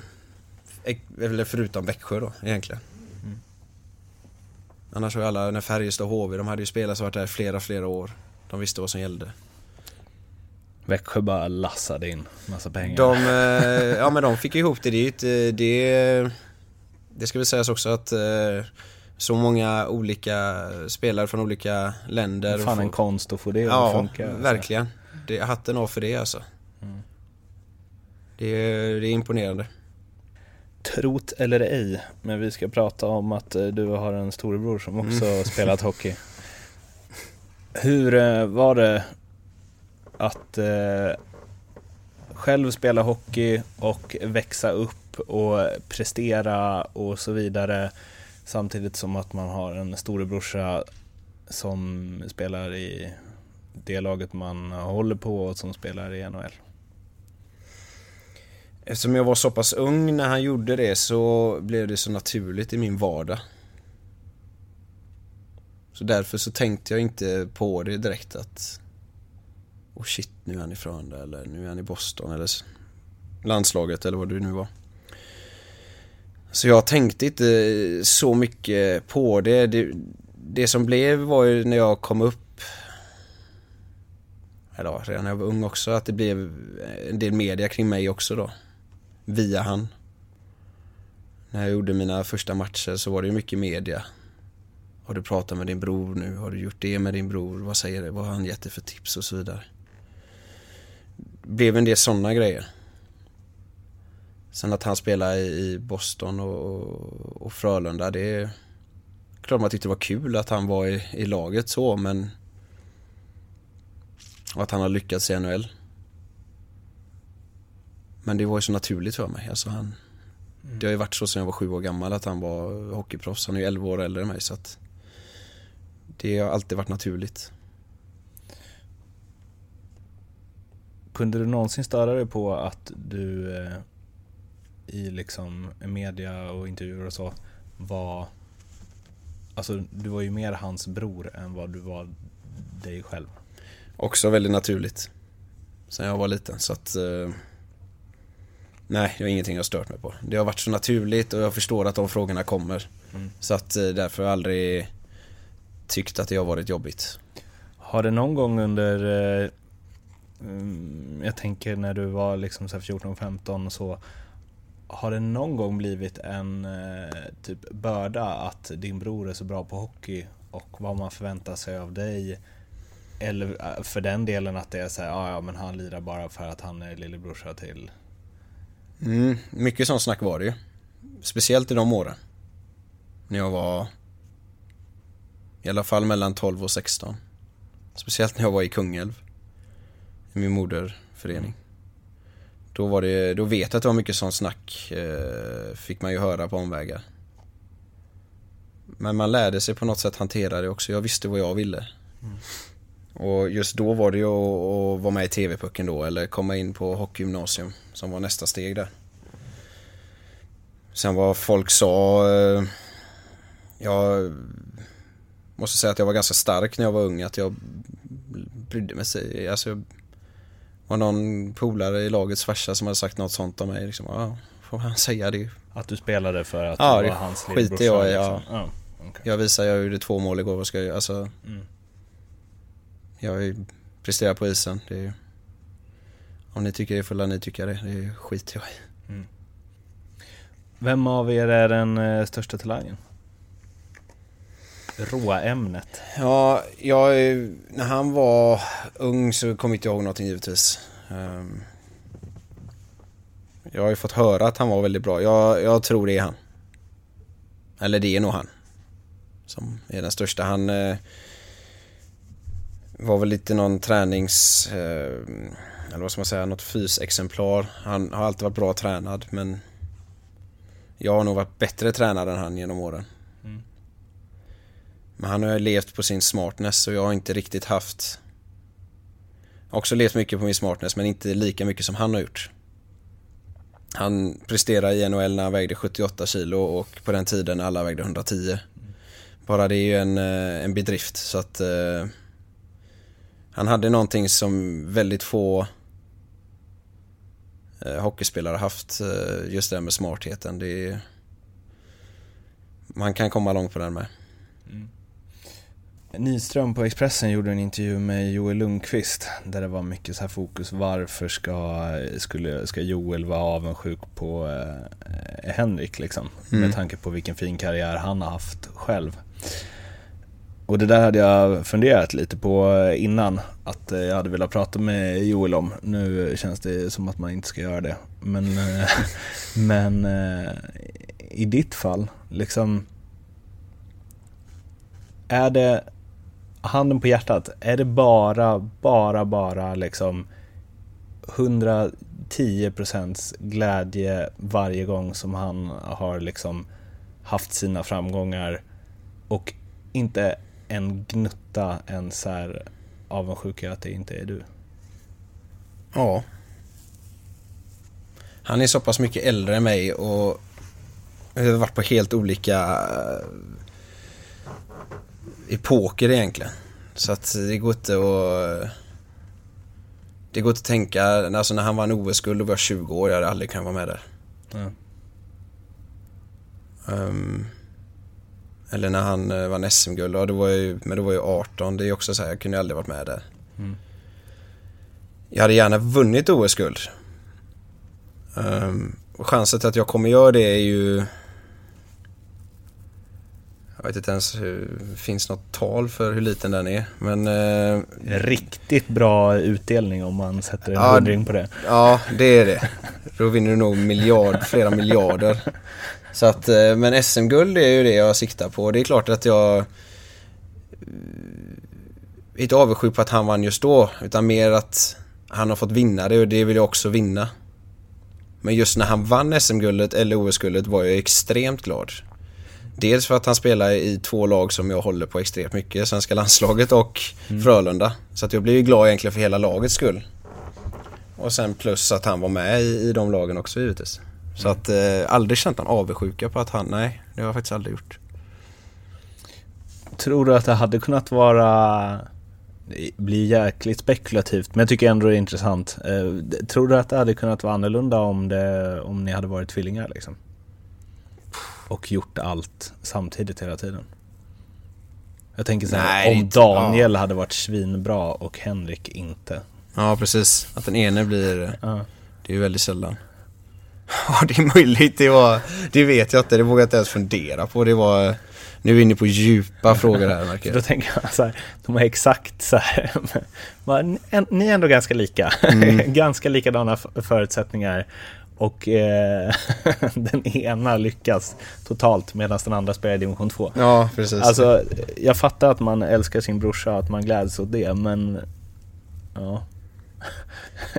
eller förutom Växjö då egentligen. Mm. Annars har ju alla, när Färjestad och HV, de hade ju spelare som varit där flera, flera år. De visste vad som gällde. Växjö bara lassade in massa pengar. De, eh, ja men de fick ihop det. Inte- det, det ska väl sägas också att eh, så många olika spelare från olika länder. Fan en konst att få det att Ja, funka. alltså. verkligen. Det, hatten av för det alltså. Mm. Det, det är imponerande. Trot eller ej, men vi ska prata om att eh, du har en storebror som också Mm. spelat hockey. Hur eh, var det att eh, själv spela hockey och växa upp och prestera och så vidare samtidigt som att man har en storebrorsa som spelar i det laget man håller på och som spelar i NHL? Eftersom jag var så pass ung när han gjorde det så blev det så naturligt i min vardag. Så därför så tänkte jag inte på det direkt att Oh shit, nu är han ifrån det eller nu är han i Boston eller landslaget eller vad det nu var. Så jag tänkte inte så mycket på det. Det, det som blev var ju när jag kom upp eller ja, redan när jag var ung också, att det blev en del media kring mig också då. Via han. När jag gjorde mina första matcher så var det ju mycket media. Har du pratat med din bror nu? Har du gjort det med din bror? Vad säger det? Vad har han gett dig för tips och så vidare? Det blev en del sådana grejer. Sen att han spelade i i Boston och, och, och Frölunda, det är klart man tyckte det var kul att han var i, i laget så, men och att han har lyckats i NHL. Men det var ju så naturligt för mig. Alltså han, Det har ju varit så sedan jag var sju år gammal att han var hockeyproffs. Han är ju 11 år äldre än mig så att det har alltid varit naturligt. Kunde du någonsin störa dig på att du eh, i liksom media och intervjuer och så var Alltså du var ju mer hans bror än vad du var dig själv. Också väldigt naturligt. Sen jag var liten så att eh, Nej, det är ingenting jag stört mig på. Det har varit så naturligt och jag förstår att de frågorna kommer. Mm. Så att eh, därför har jag aldrig tyckt att det har varit jobbigt. Har det någon gång under eh, mm, Jag tänker när du var liksom så här 14-15 så har det någon gång blivit en eh, typ börda att din bror är så bra på hockey och vad man förväntar sig av dig? Eller eh, för den delen att det är så här, ja, ja men han lirar bara för att han är lillebrorsa till... Mm, mycket sånt snack var det ju. Speciellt i de åren. När jag var i alla fall mellan 12 och 16. Speciellt när jag var i Kungälv. I min moderförening. Då, var det, då vet jag att det var mycket sånt snack, eh, fick man ju höra på omvägar. Men man lärde sig på något sätt hantera det också. Jag visste vad jag ville. Mm. Och just då var det ju att, vara med i TV-pucken då eller komma in på hockeygymnasium som var nästa steg där. Sen vad folk sa, eh, jag måste säga att jag var ganska stark när jag var ung, att jag brydde mig. Sig. Alltså, jag var någon polare i lagets farsa som hade sagt något sånt om mig. Liksom, ja, får han säga det? Att du spelade för att ja, du var hans lillebrorsa? skiter jag i, ja. Liksom. ja okay. Jag visar, jag gjorde två mål igår, vad ska jag Alltså, mm. Jag presterar på isen. Det är, om ni tycker det fulla ni tycker det. Det skiter jag i. Mm. Vem av er är den eh, största talangen? råa ämnet? Ja, jag, när han var ung så kommer inte jag ihåg någonting givetvis. Um, jag har ju fått höra att han var väldigt bra. Jag, jag tror det är han. Eller det är nog han. Som är den största. Han eh, var väl lite någon tränings... Eh, eller vad ska man säga? Något fysexemplar. Han har alltid varit bra tränad men jag har nog varit bättre tränad än han genom åren. Men han har levt på sin smartness och jag har inte riktigt haft... Jag har också levt mycket på min smartness men inte lika mycket som han har gjort. Han presterade i NHL när han vägde 78 kilo och på den tiden alla vägde 110. Bara det är ju en, eh, en bedrift så att eh, han hade någonting som väldigt få eh, hockeyspelare haft, eh, just det här med smartheten. Det är, man kan komma långt på den med. Mm. Nyström på Expressen gjorde en intervju med Joel Lundqvist där det var mycket så här fokus varför ska, skulle, ska Joel vara avundsjuk på eh, Henrik liksom mm. med tanke på vilken fin karriär han har haft själv. Och det där hade jag funderat lite på eh, innan att eh, jag hade velat prata med Joel om. Nu känns det som att man inte ska göra det. Men, eh, men i ditt fall, liksom är det handen på hjärtat, är det bara, bara, bara liksom 110% glädje varje gång som han har liksom haft sina framgångar och inte en gnutta en så här avundsjuka att det inte är du? Ja. Han är så pass mycket äldre än mig och vi har varit på helt olika epoker egentligen. Så att det går inte att... Det går inte att tänka, alltså när han vann OS-guld då var jag 20 år, jag hade aldrig kunnat vara med där. Mm. Um, eller när han uh, vann SM-guld, ja, då var jag, men då var jag 18, det är också så här, jag kunde aldrig varit med där. Mm. Jag hade gärna vunnit OS-guld. Um, och chansen till att jag kommer göra det är ju jag vet inte ens hur, finns något tal för hur liten den är. Men... Eh, Riktigt bra utdelning om man sätter en ja, hundring på det. Ja, det är det. Då vinner du nog miljard, flera miljarder. Så att, eh, men SM-guld är ju det jag siktar på. Det är klart att jag eh, inte avundsjuk på att han vann just då, utan mer att han har fått vinna det och det vill jag också vinna. Men just när han vann SM-guldet eller OS-guldet var jag extremt glad. Dels för att han spelar i två lag som jag håller på extremt mycket, svenska landslaget och mm. Frölunda. Så att jag blir ju glad egentligen för hela lagets skull. Och sen plus att han var med i, i de lagen också givetvis. Så att eh, aldrig känt en avundsjuka på att han, nej det har jag faktiskt aldrig gjort. Tror du att det hade kunnat vara blir jäkligt spekulativt men jag tycker ändå det är intressant. Eh, tror du att det hade kunnat vara annorlunda om, det, om ni hade varit tvillingar liksom? och gjort allt samtidigt hela tiden. Jag tänker så här, om Daniel ja. hade varit svinbra och Henrik inte. Ja, precis. Att den ene blir... Ja. Det är ju väldigt sällan. Ja, det är möjligt. Det, var, det vet jag inte. Det vågar jag inte ens fundera på. Det var... Nu är vi inne på djupa frågor här märker jag. Då tänker jag så här, de är exakt så här, ni är ändå ganska lika, mm. ganska likadana förutsättningar och eh, den ena lyckas totalt medan den andra spelar i division 2. Ja, precis. Alltså, jag fattar att man älskar sin brorsa och att man gläds åt det, men ja.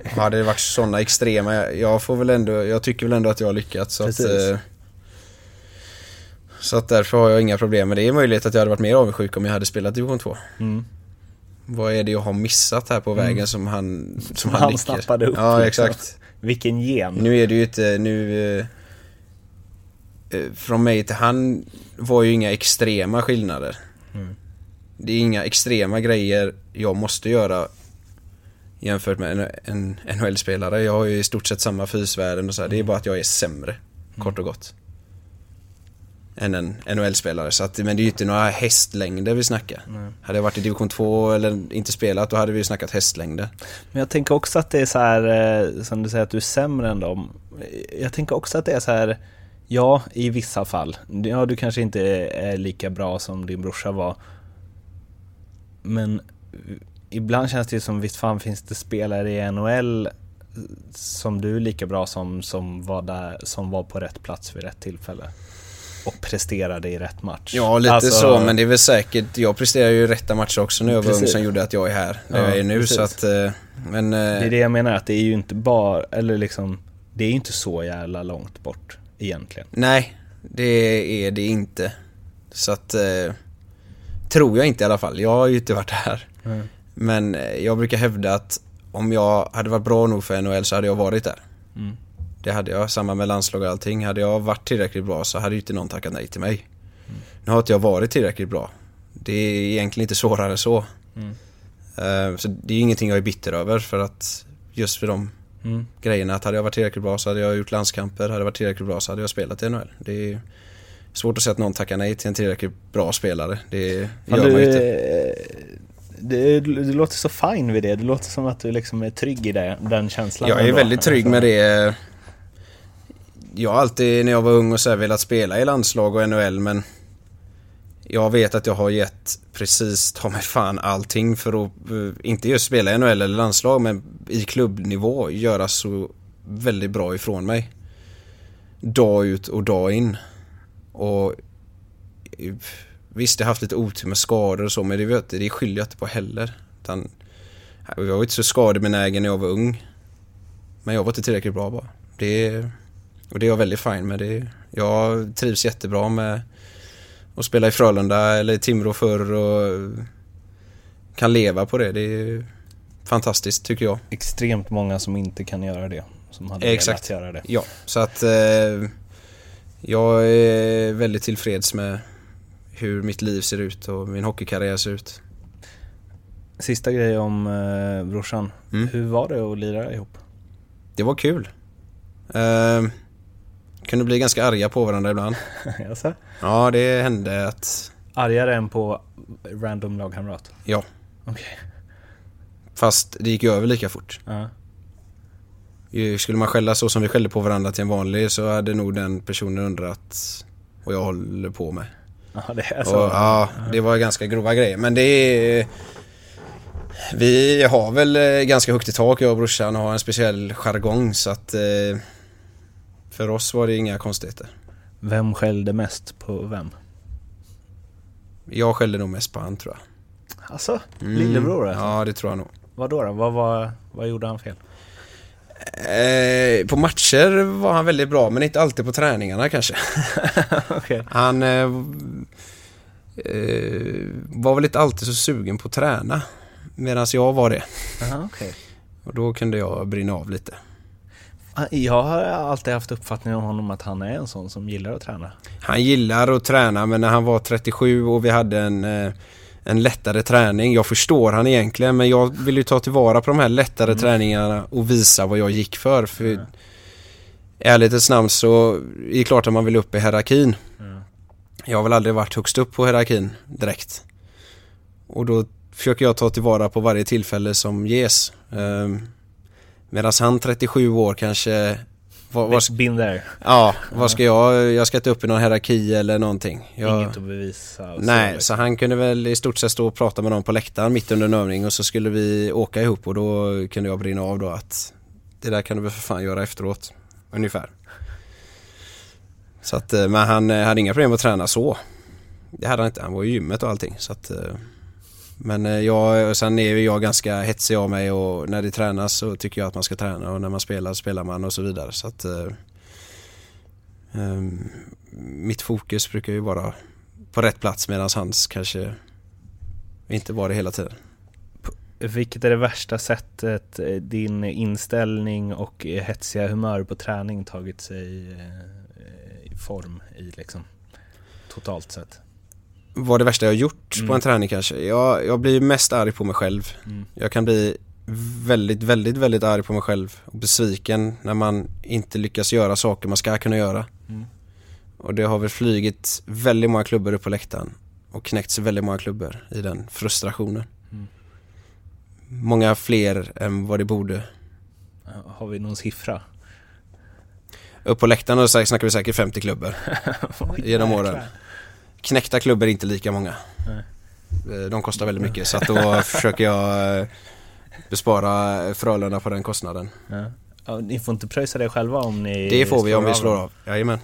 Hade det varit sådana extrema, jag får väl ändå, jag tycker väl ändå att jag har lyckats. Så att, eh, så att därför har jag inga problem med det. Är möjligt att jag hade varit mer avundsjuk om jag hade spelat division 2. Mm. Vad är det jag har missat här på mm. vägen mm. som han Som, som han, han snappade upp. Ja, liksom. exakt. Vilken gen. Nu är det ju inte, nu... Eh, eh, från mig till han var ju inga extrema skillnader. Mm. Det är inga extrema grejer jag måste göra jämfört med en, en NHL-spelare. Jag har ju i stort sett samma fysvärden och så här. Det är bara att jag är sämre, mm. kort och gott än en NHL-spelare. Så att, men det är ju inte några hästlängder vi snackar. Nej. Hade jag varit i division 2 eller inte spelat då hade vi ju snackat hästlängder. Men jag tänker också att det är så här, eh, som du säger att du är sämre än dem. Jag tänker också att det är så här, ja i vissa fall. Ja du kanske inte är lika bra som din brorsa var. Men ibland känns det ju som, visst fan finns det spelare i NHL som du är lika bra som, som var, där, som var på rätt plats vid rätt tillfälle och presterade i rätt match. Ja, lite alltså... så, men det är väl säkert, jag presterar ju i rätta matcher också när jag var ung som gjorde att jag är här, där ja, jag är nu precis. så att, eh, men... Eh, det är det jag menar, att det är ju inte bara, eller liksom, det är ju inte så jävla långt bort egentligen. Nej, det är det inte. Så att, eh, tror jag inte i alla fall. Jag har ju inte varit här. Mm. Men jag brukar hävda att om jag hade varit bra nog för NHL så hade jag varit där. Mm. Det hade jag, samma med landslag och allting. Hade jag varit tillräckligt bra så hade ju inte någon tackat nej till mig. Mm. Nu har inte jag varit tillräckligt bra. Det är egentligen inte svårare så. Mm. Uh, så det är ingenting jag är bitter över för att just för de mm. grejerna att hade jag varit tillräckligt bra så hade jag gjort landskamper, hade jag varit tillräckligt bra så hade jag spelat i NHL. Det är svårt att säga att någon tackar nej till en tillräckligt bra spelare. Det gör man ju inte. Det, du låter så fin vid det. Det låter som att du liksom är trygg i det, den känslan. Jag är ändå. väldigt trygg med det jag har alltid när jag var ung och så här velat spela i landslag och NHL men jag vet att jag har gett precis ta mig fan allting för att, eh, inte just spela i NHL eller landslag men i klubbnivå göra så väldigt bra ifrån mig. Dag ut och dag in. Och visst, jag har haft lite otur med skador och så men det, det skyller jag inte på heller. Utan, jag var inte så skadebenägen när jag var ung. Men jag var inte tillräckligt bra bara. Det och det är jag väldigt fin med. Det, jag trivs jättebra med att spela i Frölunda eller i Timrå förr och kan leva på det. Det är fantastiskt tycker jag. Extremt många som inte kan göra det. Som hade Exakt. velat göra det. Ja, så att eh, jag är väldigt tillfreds med hur mitt liv ser ut och min hockeykarriär ser ut. Sista grej om eh, brorsan. Mm. Hur var det att lira ihop? Det var kul. Eh, kunde bli ganska arga på varandra ibland. Jaså? Ja, det hände att... Argare än på random lagkamrat? Ja. Okej. Okay. Fast det gick ju över lika fort. Uh -huh. Skulle man skälla så som vi skällde på varandra till en vanlig så hade nog den personen undrat vad jag håller på med. Ja, det är så. Och, ja, det var ganska grova grejer. Men det är... Vi har väl eh, ganska högt i tak jag och brorsan och har en speciell jargong så att... Eh, för oss var det inga konstigheter. Vem skällde mest på vem? Jag skällde nog mest på han tror jag. Alltså? Mm. Lillebror alltså? Ja, det tror jag nog. Vad då? då? Vad, vad, vad gjorde han fel? Eh, på matcher var han väldigt bra, men inte alltid på träningarna kanske. okay. Han eh, eh, var väl inte alltid så sugen på att träna, medan jag var det. Aha, okay. Och då kunde jag brinna av lite. Jag har alltid haft uppfattningen om honom att han är en sån som gillar att träna. Han gillar att träna men när han var 37 och vi hade en, eh, en lättare träning. Jag förstår han egentligen men jag vill ju ta tillvara på de här lättare mm. träningarna och visa vad jag gick för. för mm. Ärlighetens namn så är det klart att man vill upp i hierarkin. Mm. Jag har väl aldrig varit högst upp på hierarkin direkt. Och då försöker jag ta tillvara på varje tillfälle som ges. Um, Medan han 37 år kanske vad, Been there. ja, vad ska jag, jag ska inte upp i någon hierarki eller någonting. Jag, Inget att bevisa. och så, Nej, liksom. så han kunde väl i stort sett stå och prata med någon på läktaren mitt under en övning och så skulle vi åka ihop och då kunde jag brinna av då att det där kan du väl för fan göra efteråt. Ungefär. Så att, eh, men han eh, hade inga problem att träna så. Det hade han inte, han var i gymmet och allting så att eh, men eh, jag, sen är ju jag ganska hetsig av mig och när det tränas så tycker jag att man ska träna och när man spelar spelar man och så vidare så att eh, ehm, Mitt fokus brukar ju vara på rätt plats medan hans kanske inte var det hela tiden. Vilket är det värsta sättet eh, din inställning och eh, hetsiga humör på träning tagit sig i form i liksom? Totalt sett. Vad det värsta jag har gjort Mm. på en träning kanske? Jag, jag blir mest arg på mig själv. Mm. Jag kan bli väldigt, väldigt, väldigt arg på mig själv och besviken när man inte lyckas göra saker man ska kunna göra. Mm. Och det har väl flygit väldigt många klubbor upp på läktaren och knäckts väldigt många klubbor i den frustrationen. Mm. Många fler än vad det borde. Har vi någon siffra? Upp på läktaren och så snackar vi säkert 50 klubbor. Genom åren. Knäckta klubbor är inte lika många. Nej. Eh, De kostar väldigt mycket så att då försöker jag eh, bespara Frölunda på den kostnaden. Ja. Ja, ni får inte pröjsa det själva om ni Det får vi om vi slår dem. av. Jajamän.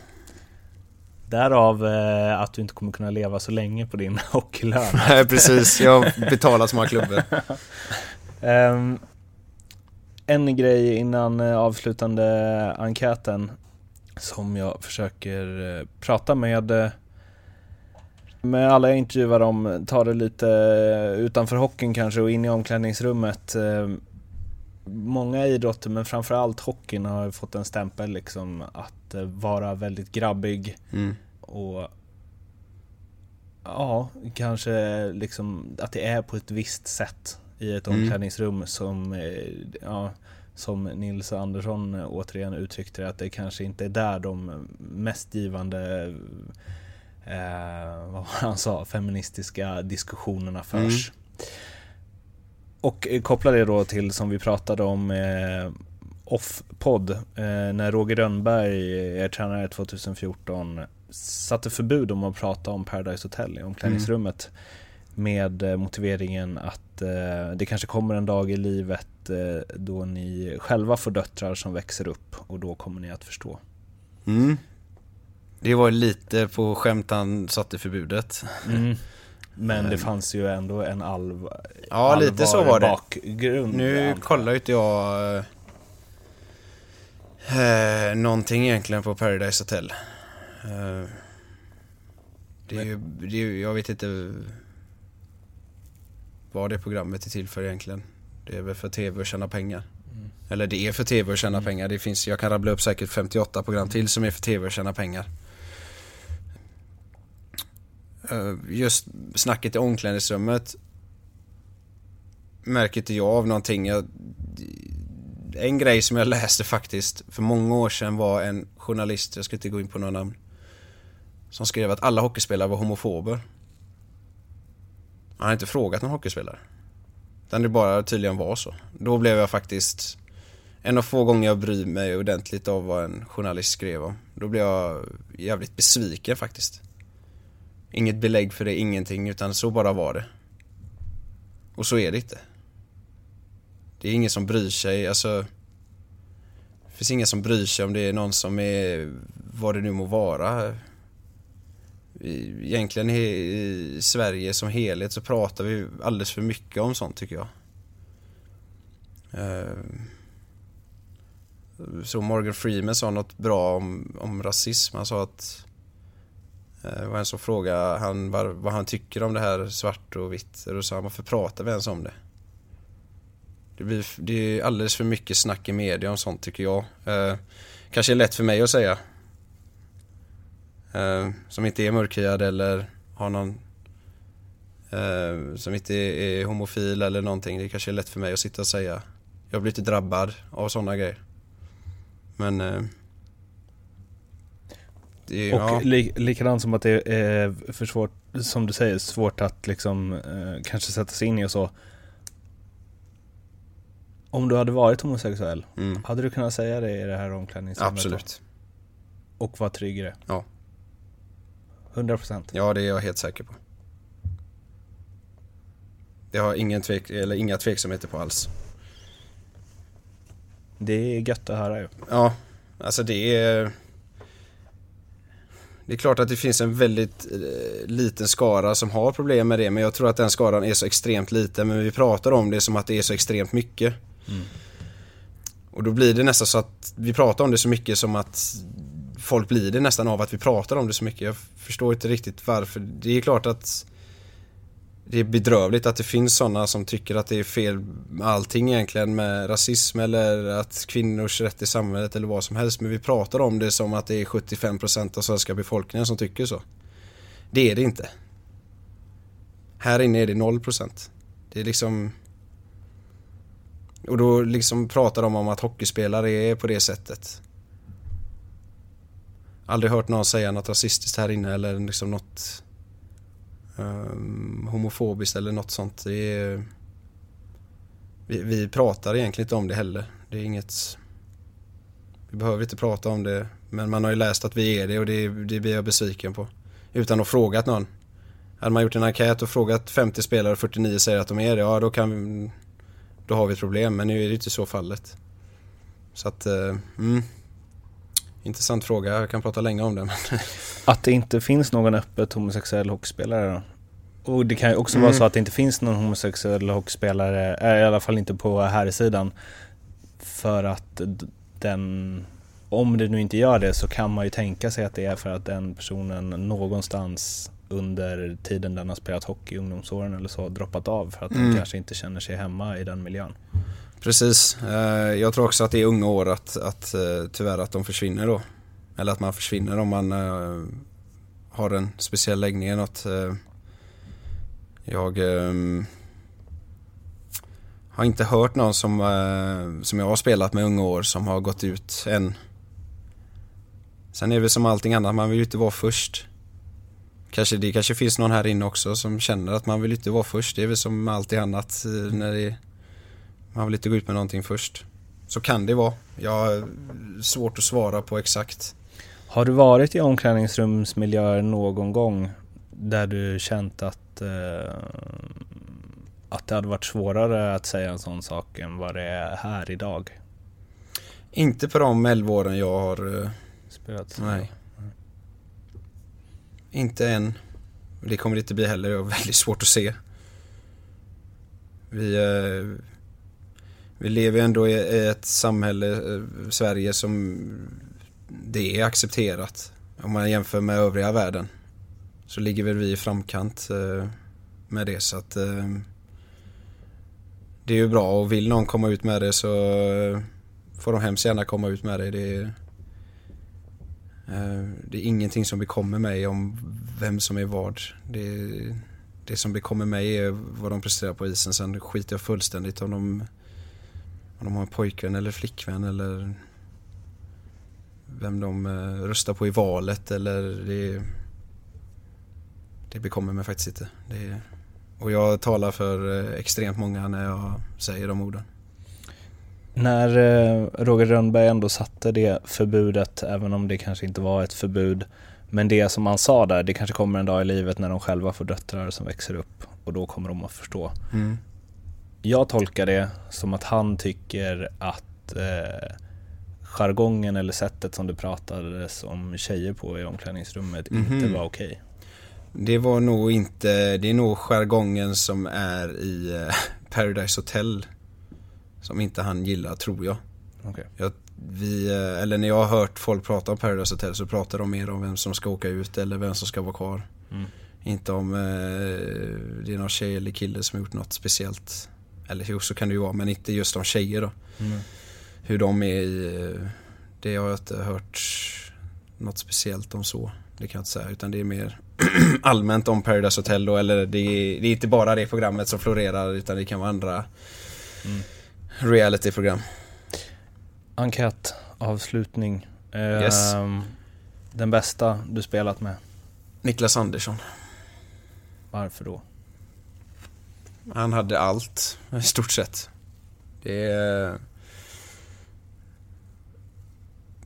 Därav eh, att du inte kommer kunna leva så länge på din hockeylön. Nej precis, jag har betalat så många klubbor. Ehm, en grej innan eh, avslutande enkäten som jag försöker prata med med alla jag intervjuar om, ta det lite utanför hockeyn kanske och in i omklädningsrummet. Eh, Många idrotter, men framförallt hockeyn har fått en stämpel liksom att eh, vara väldigt grabbig Mm. och ja, kanske liksom att det är på ett visst sätt i ett Mm. omklädningsrum som, eh, ja, som Nils Andersson återigen uttryckte att det kanske inte är där de mest givande eh, vad var han sa, feministiska diskussionerna förs. Och eh, koppla det då till som vi pratade om eh, off-podd eh, när Roger Rönnberg, er tränare 2014, satte förbud om att prata om Paradise Hotel i omklädningsrummet med eh, motiveringen att eh, det kanske kommer en dag i livet eh, då ni själva får döttrar som växer upp och då kommer ni att förstå. Mm. Det var lite på skämt han satte förbudet. Men det fanns ju ändå en alv Ja, lite så var det. bakgrund. Nu kollar ju inte jag eh, någonting egentligen på Paradise Hotel. Eh, det är ju, det är ju, jag vet inte vad det programmet är till för egentligen. Det är väl för tv att tjäna pengar. Mm. Eller det är för tv att tjäna pengar. Det finns, jag kan rabbla upp säkert 58 program till som är för tv att tjäna pengar. Eh, just snacket i omklädningsrummet märker inte jag av någonting. Jag, en grej som jag läste faktiskt för många år sedan var en journalist, jag ska inte gå in på några namn, som skrev att alla hockeyspelare var homofober. Han hade inte frågat någon hockeyspelare. Utan det bara tydligen var så. Då blev jag faktiskt en av få gånger jag bryr mig ordentligt av vad en journalist skrev om. Då blev jag jävligt besviken faktiskt. Inget belägg för det, ingenting, utan så bara var det. Och så är det inte. Det är ingen som bryr sig, alltså. Det finns ingen som bryr sig om det är någon som är, vad det nu må vara. Egentligen i, Sverige som helhet så pratar vi alldeles för mycket om sånt tycker jag. Eh, så Morgan Freeman sa något bra om, om rasism. Han sa att Eh, det var en som frågade han vad, vad han tycker om det här svart och vitt. Och då sa han varför pratar vi ens om det? Det, blir, det är alldeles för mycket snack i media om sånt tycker jag. Eh, kanske är lätt för mig att säga. Eh, som inte är mörkhyad eller har någon eh, som inte är, är homofil eller någonting. Det kanske är lätt för mig att sitta och säga. Jag blir inte drabbad av sådana grejer. Men eh, är- Och ja. li, likadant som att det är för svårt, som du säger, svårt att liksom eh, kanske sätta sig in i och så. Om du hade varit homosexuell, Mm. hade du kunnat säga det i det här omklädningsrummet? då? Absolut. Och vara trygg i det? Ja. 100%? Ja, det är jag helt säker på. Det har ingen tvek, eller inga tveksamheter på alls. Det är gött att höra ju. Ja, alltså det är... Det är klart att det finns en väldigt eh, liten skara som har problem med det men jag tror att den skaran är så extremt liten men vi pratar om det som att det är så extremt mycket. Mm. Och då blir det nästan så att vi pratar om det så mycket som att folk blir det nästan av att vi pratar om det så mycket. Jag förstår inte riktigt varför. Det är klart att det är bedrövligt att det finns sådana som tycker att det är fel allting egentligen med rasism eller att kvinnors rätt i samhället eller vad som helst. Men vi pratar om det som att det är 75% av svenska befolkningen som tycker så. Det är det inte. Här inne är det 0%. Det är liksom... Och då liksom pratar de om att hockeyspelare är på det sättet. Aldrig hört någon säga något rasistiskt här inne eller liksom något um, homofobiskt eller något sånt. Det är, vi, vi pratar egentligen inte om det heller. Det är inget... Vi behöver inte prata om det. Men man har ju läst att vi är det och det, det blir jag besviken på. Utan att frågat någon. Hade man gjort en enkät och frågat 50 spelare och 49 säger att de är det, ja då kan vi, Då har vi ett problem, men nu är det inte så fallet. Så att, eh, mm. Intressant fråga, jag kan prata länge om det. Men Att det inte finns någon öppet homosexuell hockeyspelare då? Och det kan ju också Mm. vara så att det inte finns någon homosexuell hockeyspelare, eh, i alla fall inte på här sidan För att den, om det nu inte gör det så kan man ju tänka sig att det är för att den personen någonstans under tiden den har spelat hockey i ungdomsåren eller så har droppat av för att den Mm. kanske inte känner sig hemma i den miljön. Precis. Eh, jag tror också att det är unga år att, att eh, tyvärr att de försvinner då. Eller att man försvinner om man eh, har en speciell läggning eller något. Jag har inte hört någon som, som jag har spelat med unga år som har gått ut än. Sen är det väl som allting annat, man vill ju inte vara först. Kanske, det kanske finns någon här inne också som känner att man vill inte vara först. Det är väl som allting annat när det man vill inte gå ut med någonting först. Så kan det vara. Jag har svårt att svara på exakt. Har du varit i omklädningsrumsmiljöer någon gång där du känt att, eh, att det hade varit svårare att säga en sån sak än vad det är här idag? Inte på de 11 åren jag har... eh, Spelat? Nej. Inte än. Det kommer det inte bli heller. Det är väldigt svårt att se. Vi, eh, vi lever ändå i ett samhälle, eh, Sverige, som det är accepterat. Om man jämför med övriga världen. Så ligger väl vi i framkant eh, med det. Så att eh, det är ju bra och vill någon komma ut med det så får de hemskt gärna komma ut med det. det är, Det är ingenting som bekommer mig om vem som är vad. Det, det som bekommer mig är vad de presterar på isen. Sen skiter jag fullständigt om de, om de har en pojkvän eller flickvän eller vem de eh, röstar på i valet eller det, det bekommer mig faktiskt inte. Det, och jag talar för eh, extremt många när jag säger de orden. När eh, Roger Rönnberg ändå satte det förbudet, även om det kanske inte var ett förbud, men det som han sa där, det kanske kommer en dag i livet när de själva får döttrar som växer upp och då kommer de att förstå. Mm. Jag tolkar det som att han tycker att eh, jargongen eller sättet som det pratades om tjejer på i omklädningsrummet inte Mhm. var okej. Det var nog inte, det är nog jargongen som är i eh, Paradise Hotel som inte han gillar tror jag. Okej. jag vi, eh, eller när jag har hört folk prata om Paradise Hotel så pratar de mer om vem som ska åka ut eller vem som ska vara kvar. Mm. Inte om eh, det är någon tjej eller kille som har gjort något speciellt. Eller jo, så kan det ju vara, men inte just om tjejer då. Mm. Hur de är i, det har jag inte hört något speciellt om så. Det kan jag inte säga, utan det är mer allmänt om Paradise Hotel då, eller det är, det är inte bara det programmet som florerar utan det kan vara andra Mm. realityprogram. Enkät, avslutning. Yes. Den bästa du spelat med, Niklas Andersson. varför då? Han hade allt, i stort sett. Det.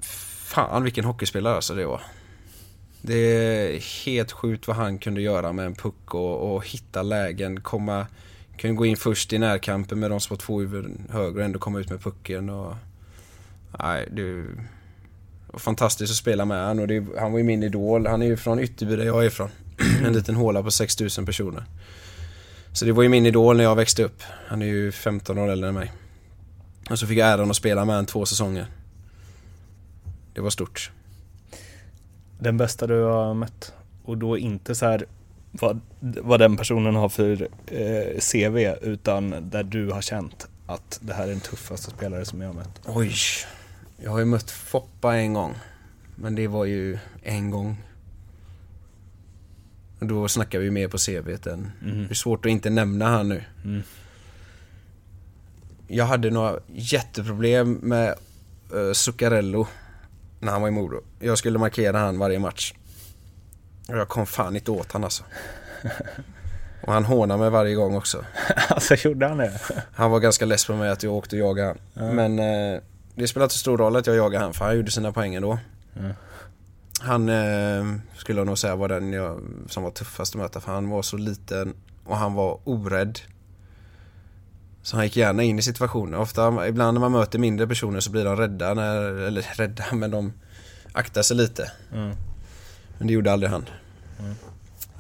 Fan vilken hockeyspelare alltså det var. Det är helt sjukt vad han kunde göra med en puck och, och hitta lägen, komma... Kunde gå in först i närkampen med de som var två huvuden högre och ändå komma ut med pucken och... Nej, det var fantastiskt att spela med han och det, han var ju min idol. Han är ju från Ytterby där jag är ifrån. en liten håla på 6000 personer. Så det var ju min idol när jag växte upp. Han är ju 15 år äldre än mig. Och så fick jag äran att spela med honom två säsonger. Det var stort. Den bästa du har mött? Och då inte så här vad, vad den personen har för eh, CV utan där du har känt att det här är den tuffaste spelare som jag har mött. Oj. Jag har ju mött Foppa en gång. Men det var ju en gång. Och då snackar vi mer på CVt än... Mm. Det är svårt att inte nämna han nu. Mm. Jag hade några jätteproblem med uh, Zuccarello när han var i Modo. Jag skulle markera han varje match. Och jag kom fan inte åt han alltså. Och han hånade mig varje gång också. alltså gjorde han det? Han var ganska less på mig att jag åkte och jagade han. Ja. Men eh, det spelade inte stor roll att jag jagade han för han gjorde sina poäng ändå. Ja. Han eh, skulle jag nog säga var den jag, som var tuffast att möta för han var så liten och han var orädd. Så han gick gärna in i situationer. Ofta, ibland när man möter mindre personer så blir de rädda, när, eller rädda, men de aktar sig lite. Mm. Men det gjorde aldrig han.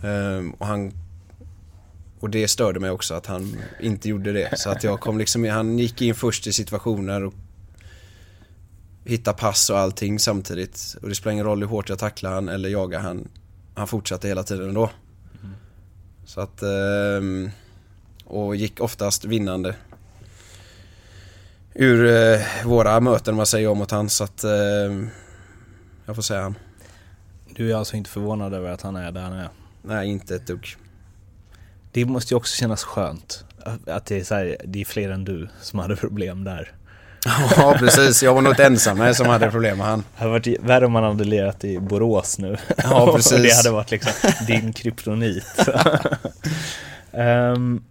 Ehm, och han och det störde mig också att han inte gjorde det. Så att jag kom liksom, han gick in först i situationer och hittade pass och allting samtidigt. Och det spelar ingen roll hur hårt jag tacklade han eller jagade han. Han fortsatte hela tiden ändå. Så att, ehm, och gick oftast vinnande. Ur eh, våra möten om man säger om mot han så att, ehm, jag får säga han. Du är alltså inte förvånad över att han är där han är? Nej, inte ett dugg. Det måste ju också kännas skönt. Att det är, så här, det är fler än du som hade problem där. Ja, precis. Jag var nog inte ensam med som hade problem med han. Det hade varit värre om man hade lirat i Borås nu. Ja, precis. Det hade varit liksom din kryptonit. Ehm,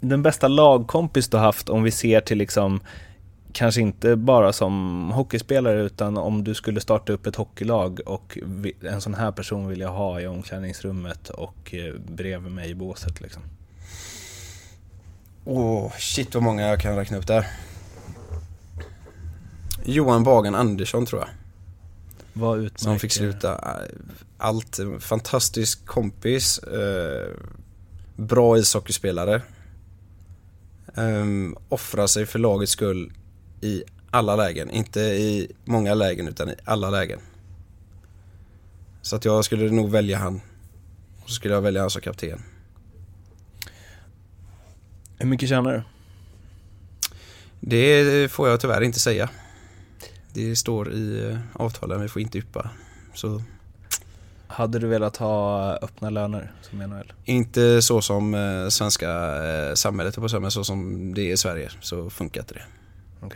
den bästa lagkompis du haft om vi ser till liksom Kanske inte bara som hockeyspelare utan om du skulle starta upp ett hockeylag och en sån här person vill jag ha i omklädningsrummet och eh, bredvid mig i båset liksom. Åh, shit vad många jag kan räkna upp där. Johan Bagan Andersson tror jag. Vad utmärker... Som fick sluta äh, allt. Fantastisk kompis. Eh, bra ishockeyspelare. Um, offrar sig för lagets skull i alla lägen. Inte i många lägen utan i alla lägen. Så att jag skulle nog välja han. Och så skulle jag välja han som kapten. Hur mycket tjänar du? Det får jag tyvärr inte säga. Det står i eh, avtalen, vi får inte yppa. Så Hade du velat ha öppna löner som NHL? inte så som eh, svenska eh, samhället på men så som det är i Sverige så funkar inte det.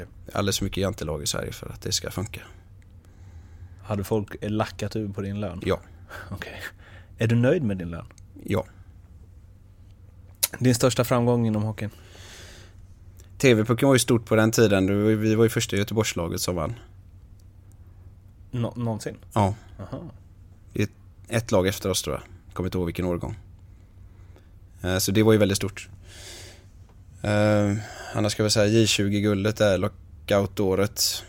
Är Alldeles för mycket jantelag i Sverige för att det ska funka. Hade folk lackat ur på din lön? Ja, Okej. Är du nöjd med din lön? ja. Din största framgång inom hockeyn? TV-pucken var ju stort på den tiden. Vi var ju första Göteborgslaget som vann. Nå- någonsin? Ja, Aha. ett lag efter oss tror jag. Kommer inte ihåg vilken årgång. Eh, Så det var ju väldigt stort. Eh, Annars ska vi säga J20-guldet där, lockout-året.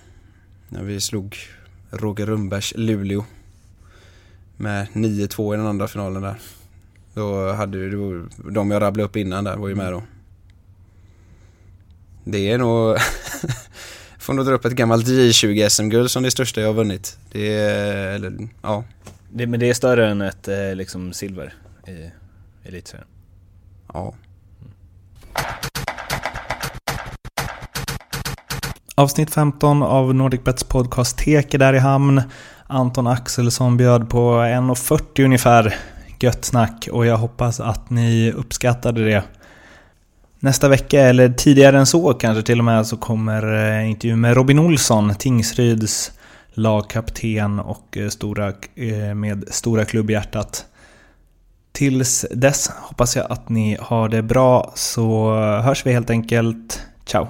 När vi slog Roger Rönnbergs Luleå. Med 9-2 i den andra finalen där. Då hade vi, då, de jag rabblade upp innan där var ju med då. Det är nog... Får nog dra upp ett gammalt J20 SM-guld som det största jag har vunnit. Det är, eller, ja. Det, men det är större än ett eh, liksom silver i elitserien? Ja. Avsnitt 15 av NordicBets podcast Tek är där i hamn. Anton Axelsson bjöd på 1.40 ungefär. Gött snack och jag hoppas att ni uppskattade det. Nästa vecka, eller tidigare än så kanske till och med, så kommer intervjun intervju med Robin Olsson, Tingsryds lagkapten och eh, stora, eh, med stora klubbhjärtat. Tills dess hoppas jag att ni har det bra så hörs vi helt enkelt. Ciao!